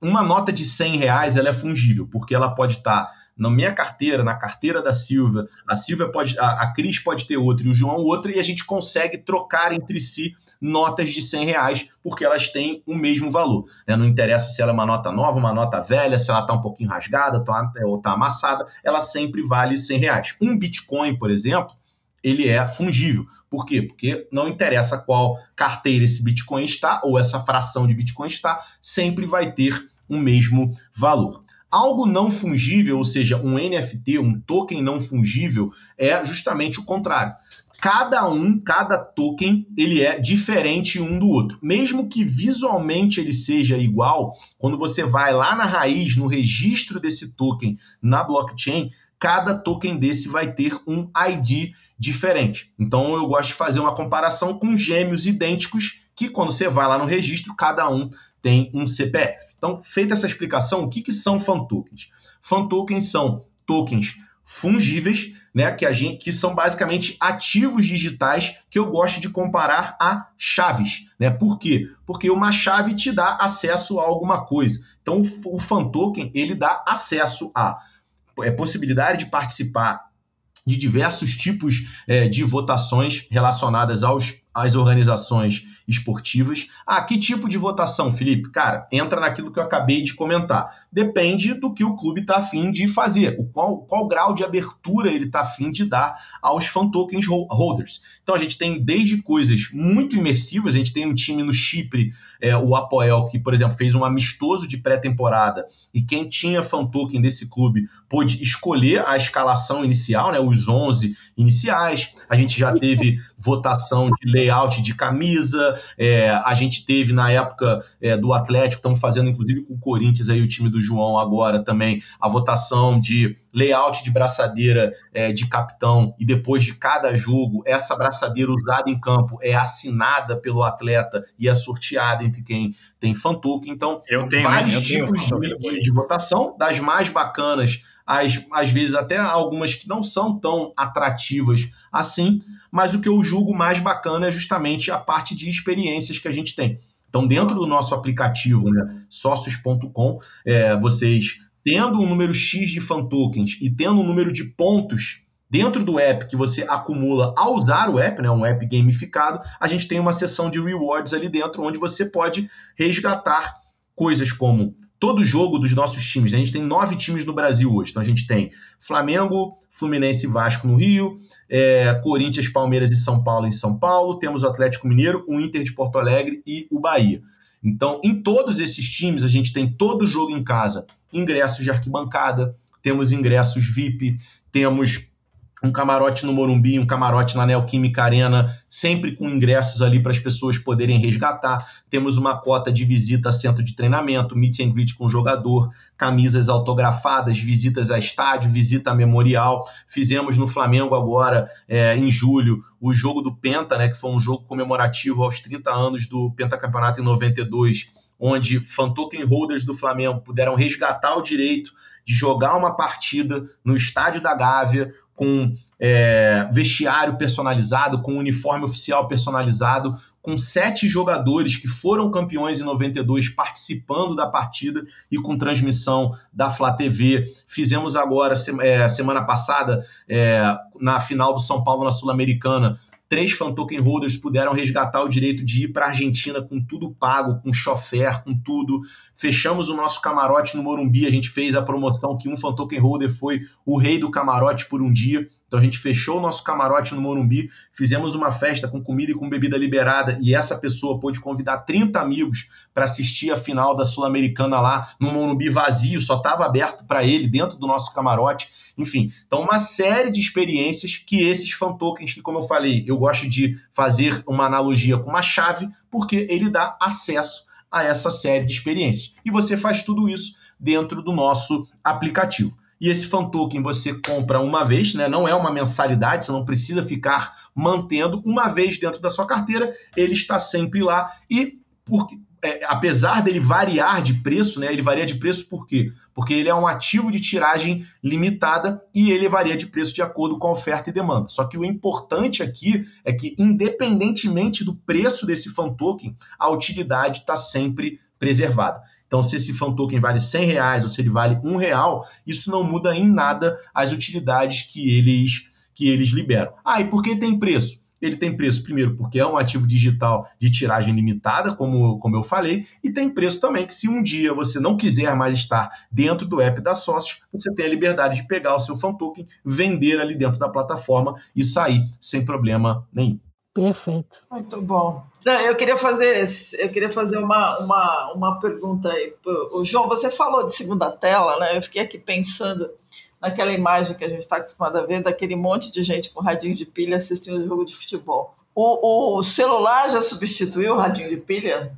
uma nota de 100 reais ela é fungível, porque ela pode estar tá na minha carteira, na carteira da Silvia, a Silvia pode, a, a Cris pode ter outra e o João outra, e a gente consegue trocar entre si notas de 100 reais, porque elas têm o mesmo valor. Né? Não interessa se ela é uma nota nova, uma nota velha, se ela está um pouquinho rasgada tá, ou está amassada, ela sempre vale 100 reais. Um Bitcoin, por exemplo, ele é fungível. Por quê? Porque não interessa qual carteira esse Bitcoin está ou essa fração de Bitcoin está, sempre vai ter o mesmo valor. Algo não fungível, ou seja, um NFT, um token não fungível, é justamente o contrário. Cada um, cada token, ele é diferente um do outro. Mesmo que visualmente ele seja igual, quando você vai lá na raiz, no registro desse token na blockchain, cada token desse vai ter um ID diferente. Então eu gosto de fazer uma comparação com gêmeos idênticos que quando você vai lá no registro, cada um tem um CPF. Então, feita essa explicação, o que, que são fan tokens? Fan tokens são tokens fungíveis, né, que, a gente, que são basicamente ativos digitais que eu gosto de comparar a chaves. Né? Por quê? Porque uma chave te dá acesso a alguma coisa. Então, o fan token ele dá acesso a é, possibilidade de participar de diversos tipos é, de votações relacionadas aos, às organizações esportivas. Ah, que tipo de votação, Felipe? Cara, entra naquilo que eu acabei de comentar. Depende do que o clube está afim de fazer, o qual, qual grau de abertura ele está afim de dar aos fan tokens holders. Então a gente tem desde coisas muito imersivas, a gente tem um time no Chipre, é, o Apoel, que, por exemplo, fez um amistoso de pré-temporada e quem tinha fan token desse clube pôde escolher a escalação inicial, né, os 11 iniciais. A gente já teve votação de layout de camisa, é, a gente teve na época é, do Atlético, estamos fazendo inclusive com o Corinthians aí, o time do João agora também, a votação de layout de braçadeira é, de capitão e depois de cada jogo, essa braçadeira usada em campo é assinada pelo atleta e é sorteada entre quem tem fan token. Então, eu tenho, vários eu tipos tenho de, de votação, das mais bacanas às, às vezes até algumas que não são tão atrativas assim, mas o que eu julgo mais bacana é justamente a parte de experiências que a gente tem. Então, dentro do nosso aplicativo, né, sócios.com, é, vocês tendo um número X de fan tokens e tendo um número de pontos dentro do app que você acumula ao usar o app, né, um app gamificado, a gente tem uma seção de rewards ali dentro onde você pode resgatar coisas como todo jogo dos nossos times. A gente tem nove times no Brasil hoje. Então a gente tem Flamengo, Fluminense e Vasco no Rio, é, Corinthians, Palmeiras e São Paulo em São Paulo. Temos o Atlético Mineiro, o Inter de Porto Alegre e o Bahia. Então, em todos esses times, a gente tem todo jogo em casa, ingressos de arquibancada, temos ingressos VIP, temos um camarote no Morumbi, um camarote na Neoquímica Arena, sempre com ingressos ali para as pessoas poderem resgatar. Temos uma cota de visita a centro de treinamento, meet and greet com jogador, camisas autografadas, visitas a estádio, visita a memorial. Fizemos no Flamengo agora, é, em julho, o jogo do Penta, né, que foi um jogo comemorativo aos 30 anos do Pentacampeonato em 92, onde fan token holders do Flamengo puderam resgatar o direito de jogar uma partida no estádio da Gávea, com é, vestiário personalizado, com uniforme oficial personalizado, com sete jogadores que foram campeões em 92 participando da partida e com transmissão da Flá TV. Fizemos agora, é, semana passada, é, na final do São Paulo na Sul-Americana, três fan token holders puderam resgatar o direito de ir para a Argentina com tudo pago, com chofer, com tudo. Fechamos o nosso camarote no Morumbi, a gente fez a promoção que um fan token holder foi o rei do camarote por um dia. Então a gente fechou o nosso camarote no Morumbi, fizemos uma festa com comida e com bebida liberada e essa pessoa pôde convidar 30 amigos para assistir a final da Sul-Americana lá no Morumbi vazio, só estava aberto para ele dentro do nosso camarote. Enfim, então uma série de experiências que esses fan tokens, que como eu falei, eu gosto de fazer uma analogia com uma chave, porque ele dá acesso a essa série de experiências. E você faz tudo isso dentro do nosso aplicativo. E esse fan token você compra uma vez, né? não é uma mensalidade, você não precisa ficar mantendo uma vez dentro da sua carteira, ele está sempre lá. E porque, é, apesar dele variar de preço, né? ele varia de preço por quê? Porque ele é um ativo de tiragem limitada e ele varia de preço de acordo com a oferta e demanda. Só que o importante aqui é que, independentemente do preço desse fan token, a utilidade está sempre preservada. Então, se esse fan token vale 100 reais ou se ele vale um real, isso não muda em nada as utilidades que eles, que eles liberam. Ah, e por que tem preço? Ele tem preço, primeiro, porque é um ativo digital de tiragem limitada, como, como eu falei, e tem preço também que, se um dia você não quiser mais estar dentro do app da Sócios, você tem a liberdade de pegar o seu fan token, vender ali dentro da plataforma e sair sem problema nenhum. Perfeito. Muito bom. Eu queria fazer, eu queria fazer uma, uma, uma pergunta aí. O João, você falou de segunda tela, né? Eu fiquei aqui pensando naquela imagem que a gente está acostumado a ver, daquele monte de gente com radinho de pilha assistindo o jogo de futebol. O, o celular já substituiu o radinho de pilha?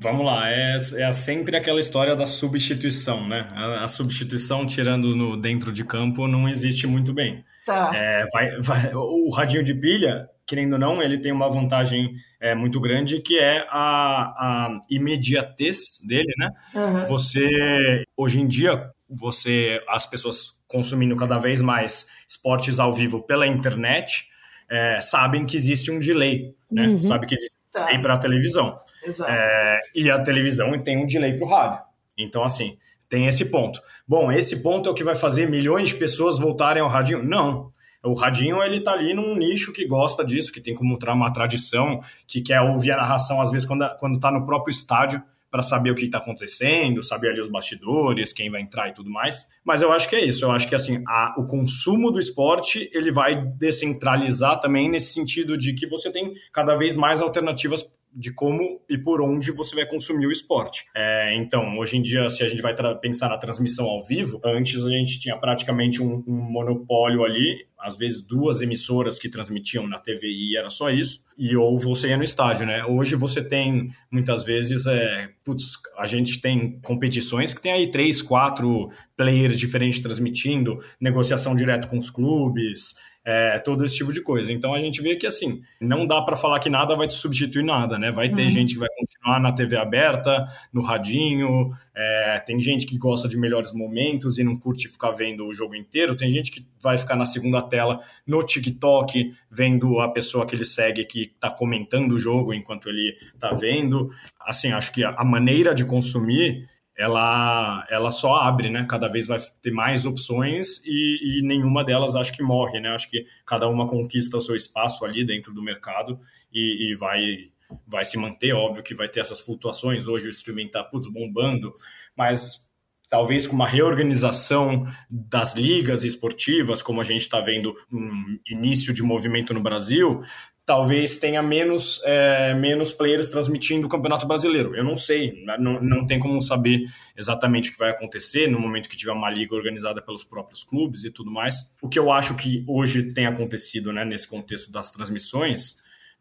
Vamos lá, é, é sempre aquela história da substituição, né? A, a substituição, tirando no dentro de campo, não existe muito bem. Tá. É, vai, vai, o radinho de pilha, querendo ou não, ele tem uma vantagem é, muito grande que é a, a imediatez dele, né? Uhum. Você, hoje em dia, você, as pessoas consumindo cada vez mais esportes ao vivo pela internet, é, sabem que existe um delay, né? Uhum. Sabe que existe um tá. delay para a televisão. É, e a televisão tem um delay para o rádio. Então, assim, tem esse ponto. Bom, esse ponto é o que vai fazer milhões de pessoas voltarem ao radinho? Não. O radinho, ele tá ali num nicho que gosta disso, que tem como uma tradição, que quer ouvir a narração, às vezes, quando, quando tá no próprio estádio, para saber o que está acontecendo, saber ali os bastidores, quem vai entrar e tudo mais. Mas eu acho que é isso. Eu acho que assim, a, o consumo do esporte ele vai descentralizar também nesse sentido de que você tem cada vez mais alternativas de como e por onde você vai consumir o esporte. É, então, hoje em dia, se a gente vai pensar na transmissão ao vivo, antes a gente tinha praticamente um, um, monopólio ali, às vezes duas emissoras que transmitiam na TV e era só isso, e ou você ia no estádio, né? Hoje você tem, muitas vezes, é, putz, a gente tem competições que tem aí três, quatro players diferentes transmitindo, negociação direto com os clubes, é, todo esse tipo de coisa. Então a gente vê que assim, não dá para falar que nada vai te substituir nada, né? Vai ter uhum. gente que vai continuar na TV aberta, no radinho, é, tem gente que gosta de melhores momentos e não curte ficar vendo o jogo inteiro, tem gente que vai ficar na segunda tela no TikTok, vendo a pessoa que ele segue que está comentando o jogo enquanto ele está vendo. Assim, acho que a maneira de consumir ela, ela só abre, né? Cada vez vai ter mais opções e, e, nenhuma delas acho que morre, né? Acho que cada uma conquista o seu espaço ali dentro do mercado e, e vai, vai se manter. Óbvio que vai ter essas flutuações. Hoje o streaming tá putz, bombando, mas talvez com uma reorganização das ligas esportivas, como a gente está vendo um início de movimento no Brasil, talvez tenha menos, é, menos players transmitindo o Campeonato Brasileiro. Eu não sei, né? não, não tem como saber exatamente o que vai acontecer no momento que tiver uma liga organizada pelos próprios clubes e tudo mais. O que eu acho que hoje tem acontecido né, nesse contexto das transmissões,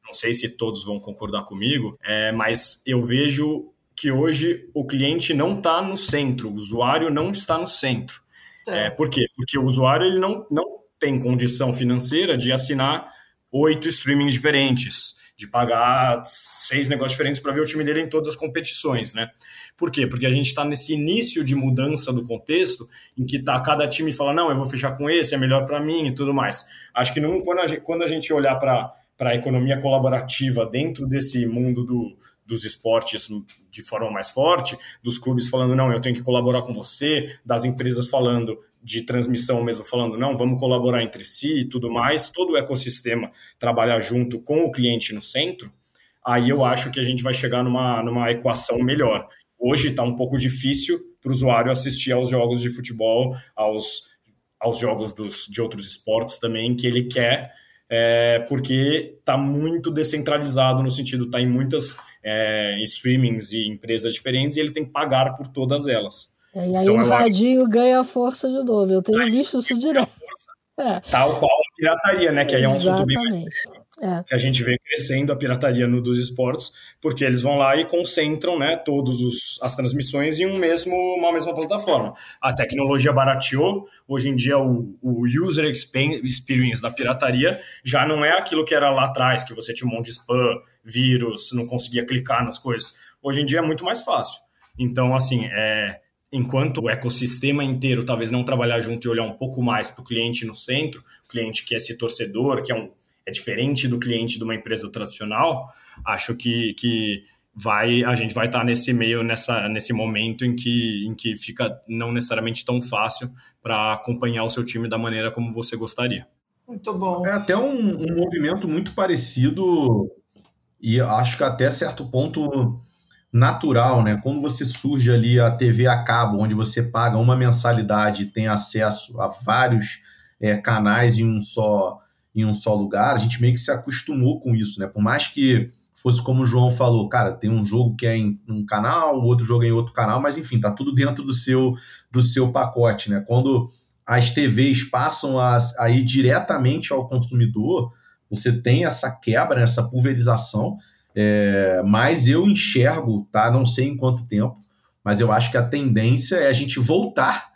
não sei se todos vão concordar comigo, é, mas eu vejo que hoje o cliente não está no centro, o usuário não está no centro. É. por quê? Porque o usuário ele não, não tem condição financeira de assinar oito streamings diferentes, de pagar seis negócios diferentes para ver o time dele em todas as competições, né? Por quê? Porque a gente está nesse início de mudança do contexto, em que tá, cada time fala, não, eu vou fechar com esse, é melhor para mim e tudo mais. Acho que não, quando, a gente, quando a gente olhar para a economia colaborativa dentro desse mundo do, dos esportes de forma mais forte, dos clubes falando, não, eu tenho que colaborar com você, das empresas falando de transmissão mesmo, falando, não, vamos colaborar entre si e tudo mais, todo o ecossistema trabalhar junto com o cliente no centro, aí eu acho que a gente vai chegar numa, numa equação melhor. Hoje está um pouco difícil para o usuário assistir aos jogos de futebol, aos, aos jogos dos, de outros esportes também, que ele quer é, porque está muito descentralizado no sentido, está em muitas é, streamings e empresas diferentes e ele tem que pagar por todas elas. É, e aí então, o radinho acho... ganha força de novo. Eu tenho aí, visto isso direto. Tal qual a pirataria, né? Que aí é um assunto bem é. a gente vê crescendo a pirataria no dos esportes, porque eles vão lá e concentram, né, todas as transmissões em um mesmo, uma mesma plataforma. A tecnologia barateou, hoje em dia o, o user experience da pirataria já não é aquilo que era lá atrás, que você tinha um monte de spam, vírus, não conseguia clicar nas coisas. Hoje em dia é muito mais fácil. Então, assim, é, enquanto o ecossistema inteiro talvez não trabalhar junto e olhar um pouco mais para o cliente no centro, cliente que é esse torcedor, que é um é diferente do cliente de uma empresa tradicional, acho que, que vai a gente vai estar nesse meio nessa nesse momento em que em que fica não necessariamente tão fácil para acompanhar o seu time da maneira como você gostaria. Muito bom. É até um, um movimento muito parecido e acho que até certo ponto natural, né? Quando você surge ali a TV a cabo, onde você paga uma mensalidade e tem acesso a vários é, canais em um só em um só lugar, a gente meio que se acostumou com isso, né? Por mais que fosse como o João falou, cara, tem um jogo que é em um canal, o outro jogo é em outro canal, mas enfim, tá tudo dentro do seu do seu pacote, né? Quando as TVs passam a, a ir diretamente ao consumidor, você tem essa quebra, essa pulverização, é, mas eu enxergo, tá? Não sei em quanto tempo, mas eu acho que a tendência é a gente voltar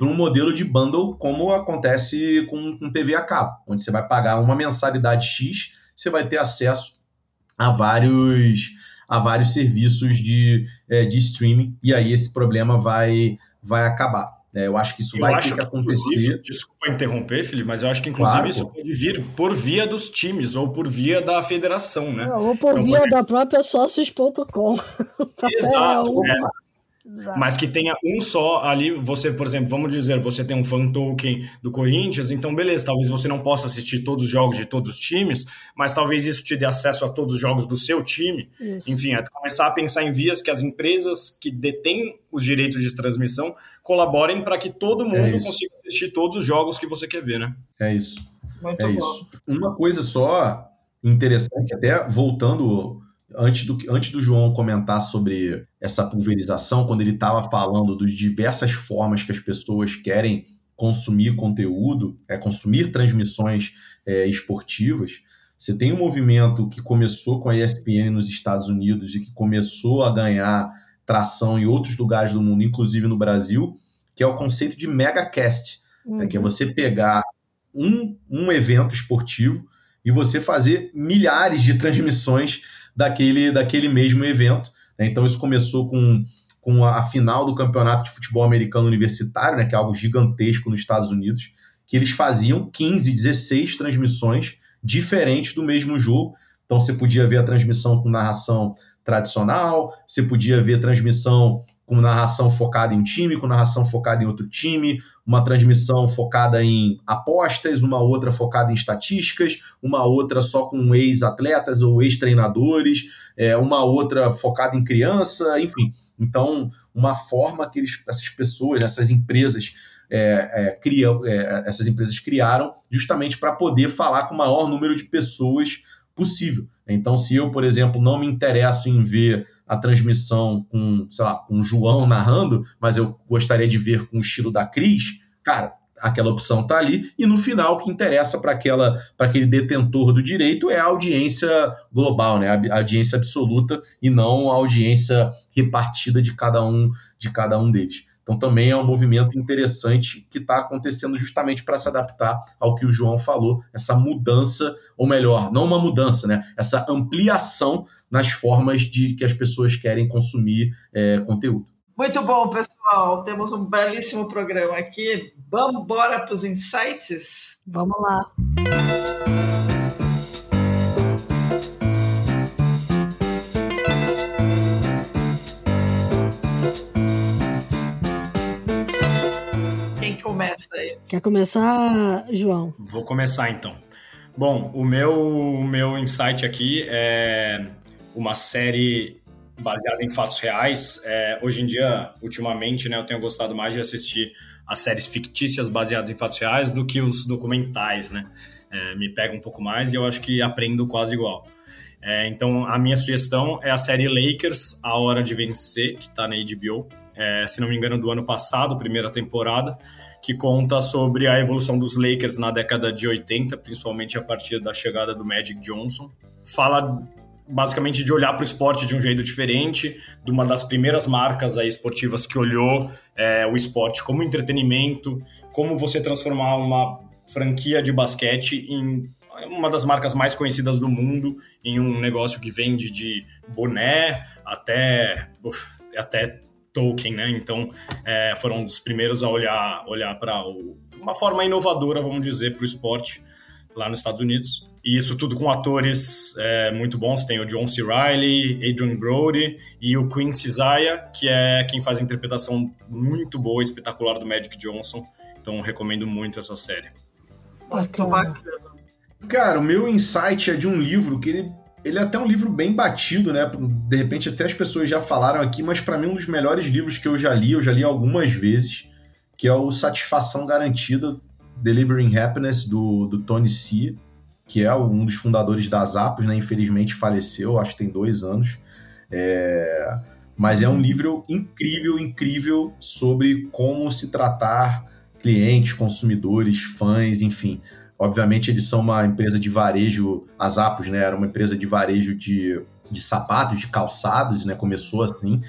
para um modelo de bundle como acontece com, com TV a cabo, onde você vai pagar uma mensalidade X, você vai ter acesso a vários a vários serviços de, é, de streaming e aí esse problema vai vai acabar. É, eu acho que isso eu vai ter que acontecer. Desculpa interromper, Felipe, mas eu acho que inclusive claro, isso pode vir por via dos times ou por via da federação, né? ou por então, via da própria sócios.com. Exato. É, mas que tenha um só ali, você, por exemplo, vamos dizer, você tem um fan token do Corinthians, então beleza, talvez você não possa assistir todos os jogos de todos os times, mas talvez isso te dê acesso a todos os jogos do seu time. Isso. Enfim, é começar a pensar em vias que as empresas que detêm os direitos de transmissão colaborem para que todo mundo é consiga assistir todos os jogos que você quer ver, né? É isso. Muito é bom. isso. Uma coisa só interessante, até voltando antes do, antes do João comentar sobre essa pulverização, quando ele estava falando das diversas formas que as pessoas querem consumir conteúdo, é, consumir transmissões é, esportivas, você tem um movimento que começou com a ESPN nos Estados Unidos e que começou a ganhar tração em outros lugares do mundo, inclusive no Brasil, que é o conceito de megacast, uhum. né, que é uhum. você pegar um, um evento esportivo e você fazer milhares de transmissões daquele, daquele mesmo evento. Né? Então, isso começou com, com a, a, final do campeonato de futebol americano universitário, né? que é algo gigantesco nos Estados Unidos, que eles faziam 15, 16 transmissões diferentes do mesmo jogo. Então, você podia ver a transmissão com narração tradicional, você podia ver transmissão com narração focada em time, com narração focada em outro time, uma transmissão focada em apostas, uma outra focada em estatísticas, uma outra só com ex-atletas ou ex-treinadores, é, uma outra focada em criança, enfim. Então, uma forma que eles, essas pessoas, essas empresas é, é, criam, é, essas empresas criaram justamente para poder falar com o maior número de pessoas possível. Então, se eu, por exemplo, não me interesso em ver a transmissão com, sei lá, com o João narrando, mas eu gostaria de ver com o estilo da Cris, cara, aquela opção está ali, e no final o que interessa para aquela para aquele detentor do direito é a audiência global, né? A audiência absoluta e não a audiência repartida de cada um de cada um deles. Então também é um movimento interessante que está acontecendo justamente para se adaptar ao que o João falou, essa mudança, ou melhor, não uma mudança, né? Essa ampliação nas formas de que as pessoas querem consumir é, conteúdo. Muito bom, pessoal. Temos um belíssimo programa aqui. Vamos embora para os insights? Vamos lá. Quem começa aí? Quer começar, João? Vou começar então. Bom, o meu, o meu insight aqui é uma série baseada em fatos reais. É, hoje em dia, ultimamente, né, eu tenho gostado mais de assistir as séries fictícias baseadas em fatos reais do que os documentais, né? É, me pega um pouco mais e eu acho que aprendo quase igual. É, então, a minha sugestão é a série Lakers, A Hora de Vencer, que está na HBO. É, se não me engano, do ano passado, primeira temporada, que conta sobre a evolução dos Lakers na década de 80, principalmente a partir da chegada do Magic Johnson. Fala basicamente de olhar para o esporte de um jeito diferente, de uma das primeiras marcas aí esportivas que olhou é, o esporte como entretenimento, como você transformar uma franquia de basquete em uma das marcas mais conhecidas do mundo, em um negócio que vende de boné até, até token, né? Então, é, foram um dos primeiros a olhar, olhar para uma forma inovadora, vamos dizer, para o esporte lá nos Estados Unidos. E isso tudo com atores é, muito bons. Tem o John C. Reilly, Adrian Brody e o Quincy Zaya, que é quem faz a interpretação muito boa e espetacular do Magic Johnson. Então, recomendo muito essa série. Bacana. Cara, o meu insight é de um livro que ele, ele é até um livro bem batido, né? De repente até as pessoas já falaram aqui, mas para mim um dos melhores livros que eu já li, eu já li algumas vezes, que é o Satisfação Garantida, Delivering Happiness, do, do Tony C que é um dos fundadores das Apos, né? Infelizmente faleceu, acho que tem dois anos. É... Mas é um livro incrível, incrível sobre como se tratar clientes, consumidores, fãs, enfim. Obviamente eles são uma empresa de varejo, as Apos, né? Era uma empresa de varejo de, de sapatos, de calçados, né? Começou assim,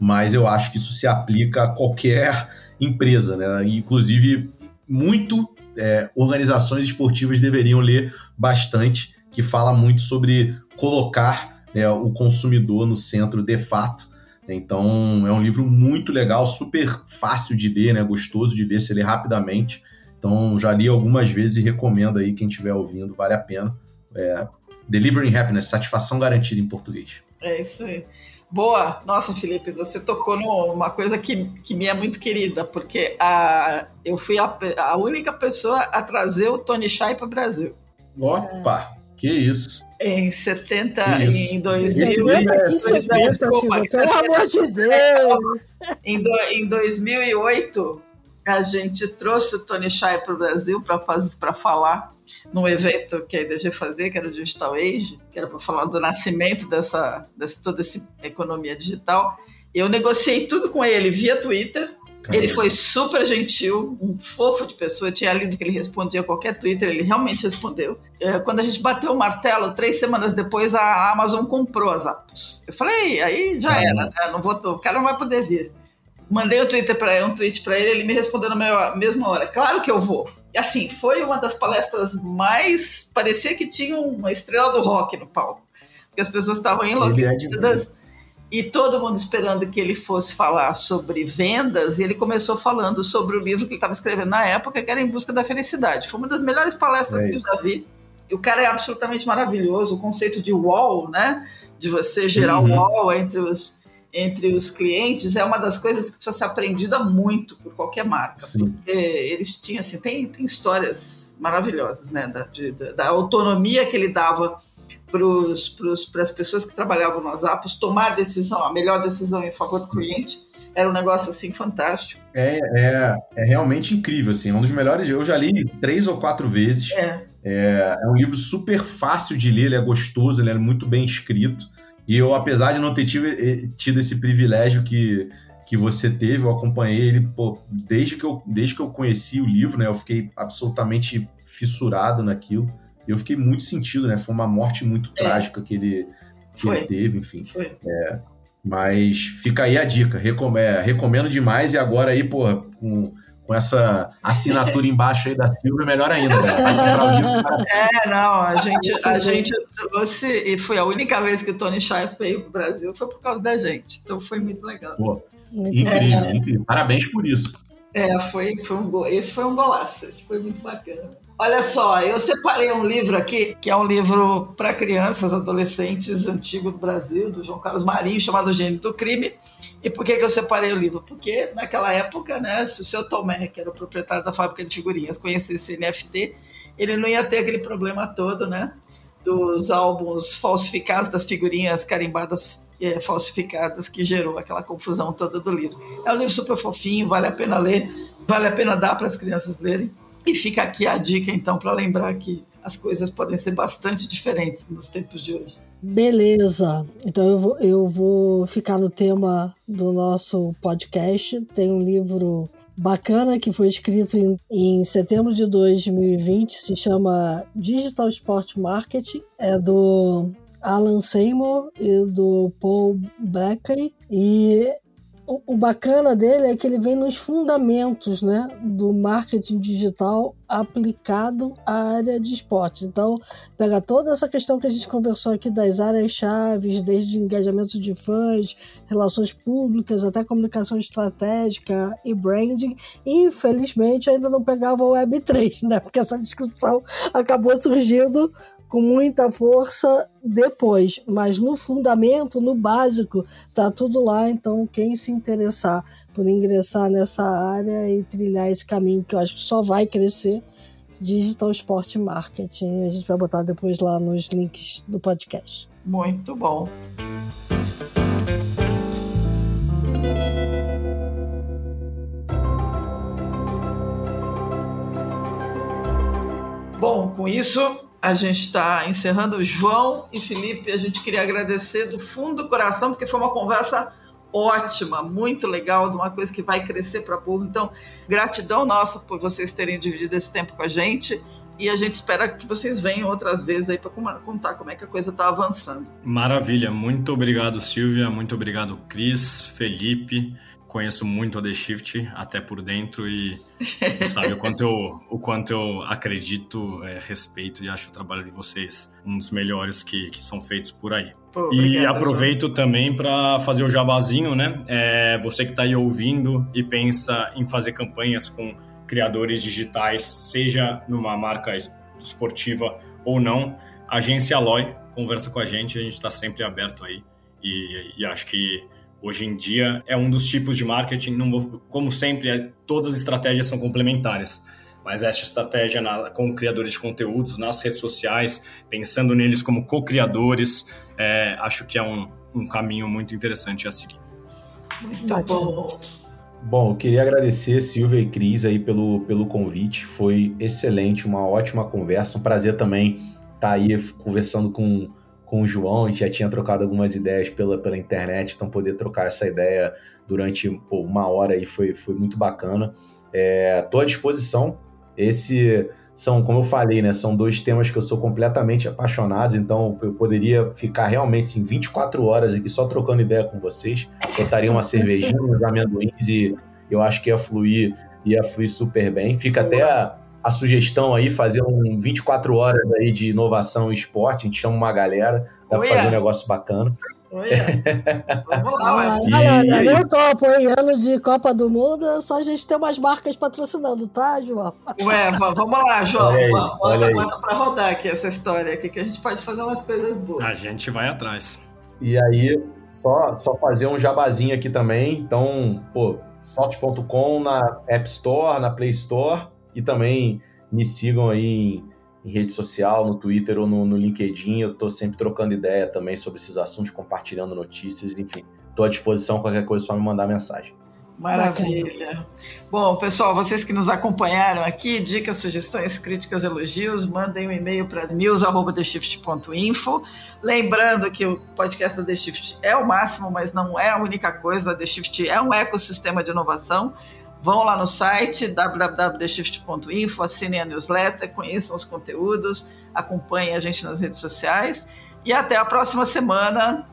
mas eu acho que isso se aplica a qualquer empresa, né? Inclusive muito é, organizações esportivas deveriam ler bastante, que fala muito sobre colocar né, o consumidor no centro de fato. Então é um livro muito legal, super fácil de ler, né, gostoso de ler, se ler rapidamente. Então já li algumas vezes e recomendo aí quem estiver ouvindo, vale a pena. É, Delivering Happiness, satisfação garantida em português. É isso aí. Boa! Nossa, Felipe, você tocou numa coisa que, que me é muito querida, porque a, eu fui a, a única pessoa a trazer o Tony Shai para o Brasil. Opa! Que isso! Em 70, que isso. em 2000. Que 70, Silvia, pelo amor de Deus! Em, do, em 2008, a gente trouxe o Tony Shai para o Brasil para falar num evento que a IDG fazia, que era o Digital Age, que era para falar do nascimento dessa, dessa toda essa economia digital. Eu negociei tudo com ele via Twitter. Caramba. Ele foi super gentil, um fofo de pessoa. Eu tinha lido que ele respondia qualquer Twitter, ele realmente respondeu. É, quando a gente bateu o martelo, três semanas depois, a Amazon comprou as apps. Eu falei, aí já era, né? Não vou, o cara não vai poder vir. Mandei um, Twitter pra, um tweet para ele, ele me respondeu na mesma hora. Claro que eu vou. E assim, foi uma das palestras mais. Parecia que tinha uma estrela do rock no palco. Porque as pessoas estavam é enlouquecidas. e todo mundo esperando que ele fosse falar sobre vendas, e ele começou falando sobre o livro que ele estava escrevendo na época, que era Em Busca da Felicidade. Foi uma das melhores palestras é que eu já vi. E o cara é absolutamente maravilhoso, o conceito de wall, né? De você gerar uhum. wall entre os, entre os clientes é uma das coisas que precisa ser aprendida muito por qualquer marca, Sim. porque eles tinham assim, tem, tem histórias maravilhosas, né, da, de, da autonomia que ele dava para as pessoas que trabalhavam nas apps tomar a decisão, a melhor decisão em favor do cliente. Era um negócio assim fantástico. É, é, é realmente incrível, assim, um dos melhores. Eu já li três ou quatro vezes. É. É, é um livro super fácil de ler, ele é gostoso, ele é muito bem escrito. E eu, apesar de não ter tido, eh, tido esse privilégio que, que você teve, eu acompanhei ele pô, desde, que eu, desde que eu conheci o livro, né? Eu fiquei absolutamente fissurado naquilo. Eu fiquei muito sentido, né? Foi uma morte muito é. trágica que ele, que ele teve, enfim. É, mas fica aí a dica. Recomendo, é, recomendo demais. E agora aí, pô, com com essa assinatura embaixo aí da Silvia, melhor ainda. Né? É, não, a gente, a gente trouxe, e foi a única vez que o Tony Shire veio para o Brasil, foi por causa da gente. Então foi muito legal. Pô, incrível, é, incrível. Parabéns por isso. É, foi, foi um go... esse foi um golaço, esse foi muito bacana. Olha só, eu separei um livro aqui, que é um livro para crianças, adolescentes, antigo do Brasil, do João Carlos Marinho, chamado Gênio do Crime E por que, que eu separei o livro? Porque naquela época, né, se o seu Tomé, que era o proprietário da fábrica de figurinhas, conhecesse NFT, ele não ia ter aquele problema todo, né? Dos álbuns falsificados, das figurinhas carimbadas é, falsificadas, que gerou aquela confusão toda do livro. É um livro super fofinho, vale a pena ler, vale a pena dar para as crianças lerem. E fica aqui a dica, então, para lembrar que as coisas podem ser bastante diferentes nos tempos de hoje. Beleza. Então eu vou, eu vou ficar no tema do nosso podcast. Tem um livro bacana que foi escrito em, em setembro de 2020, se chama Digital Sport Marketing. É do Alan Seymour e do Paul Blackley. E o, bacana dele é que ele vem nos fundamentos né, do marketing digital aplicado à área de esporte. Então, pega toda essa questão que a gente conversou aqui das áreas chaves, desde engajamento de fãs, relações públicas, até comunicação estratégica e branding. Infelizmente, ainda não pegava o Web3, né? Porque essa discussão acabou surgindo com muita força depois, mas no fundamento, no básico, tá tudo lá. Então, quem se interessar por ingressar nessa área e trilhar esse caminho, que eu acho que só vai crescer, Digital Sport Marketing. A gente vai botar depois lá nos links do podcast. Muito bom. Bom, com isso a gente está encerrando. João e Felipe, a gente queria agradecer do fundo do coração, porque foi uma conversa ótima, muito legal, de uma coisa que vai crescer para burro. Então, gratidão nossa por vocês terem dividido esse tempo com a gente. E a gente espera que vocês venham outras vezes aí para contar como é que a coisa está avançando. Maravilha, muito obrigado, Silvia, muito obrigado, Cris, Felipe conheço muito a The Shift, até por dentro, e, sabe o quanto eu, o quanto eu acredito, é, respeito e acho o trabalho de vocês um dos melhores que, que são feitos por aí. Pô, e aproveito João. também para fazer o jabazinho, né? É, você que está aí ouvindo e pensa em fazer campanhas com criadores digitais, seja numa marca esportiva ou não, agência Aloy, conversa com a gente, a gente está sempre aberto aí. E, e acho que Hoje em dia é um dos tipos de marketing, vou, como sempre, é, todas as estratégias são complementares. Mas essa estratégia na, com criadores de conteúdos nas redes sociais, pensando neles como co-criadores, é, acho que é um, um caminho muito interessante a seguir. Muito bom. Bom, eu queria agradecer Silvia e Cris aí pelo, pelo convite. Foi excelente, uma ótima conversa. Um prazer também estar aí conversando com com o João, a gente já tinha trocado algumas ideias pela, pela internet, então poder trocar essa ideia durante pô, uma hora aí foi, foi muito bacana. Estou é, à disposição. Esse são, como eu falei, né, são dois temas que eu sou completamente apaixonado, então eu poderia ficar realmente assim, 24 horas aqui só trocando ideia com vocês. Botaria uma cervejinha, uns amendoins e eu acho que ia fluir, ia fluir super bem. Fica até a, sugestão aí, fazer um 24 horas aí de inovação e esporte, a gente chama uma galera, dá para fazer um negócio bacana. Vamos lá, ah, e... Eu topo, hein? Ano de Copa do Mundo, é só a gente ter umas marcas patrocinando, tá, João? Ué, vamos lá, João. Olha aí, bota, olha bota pra rodar aqui essa história aqui, que a gente pode fazer umas coisas boas. A gente vai atrás. E aí, só, só fazer um jabazinho aqui também. Então, pô, sorte.com na App Store, na Play Store e também me sigam aí em, em rede social, no Twitter ou no, no LinkedIn. Eu estou sempre trocando ideia também sobre esses assuntos, compartilhando notícias, enfim. Estou à disposição, qualquer coisa, é só me mandar mensagem. Maravilha. Bom, pessoal, vocês que nos acompanharam aqui, dicas, sugestões, críticas, elogios, mandem um e-mail para news@theshift.info. Lembrando que o podcast da The Shift é o máximo, mas não é a única coisa. A The Shift é um ecossistema de inovação. Vão lá no site www.theshift.info, assinem a newsletter, conheçam os conteúdos, acompanhem a gente nas redes sociais e até a próxima semana,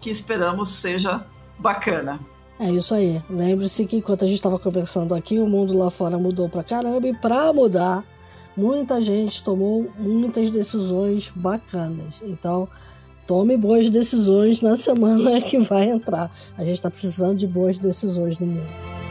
que esperamos seja bacana. É isso aí. Lembre-se que enquanto a gente estava conversando aqui, o mundo lá fora mudou pra caramba e para mudar, muita gente tomou muitas decisões bacanas. Então, tome boas decisões na semana que vai entrar. A gente está precisando de boas decisões no mundo.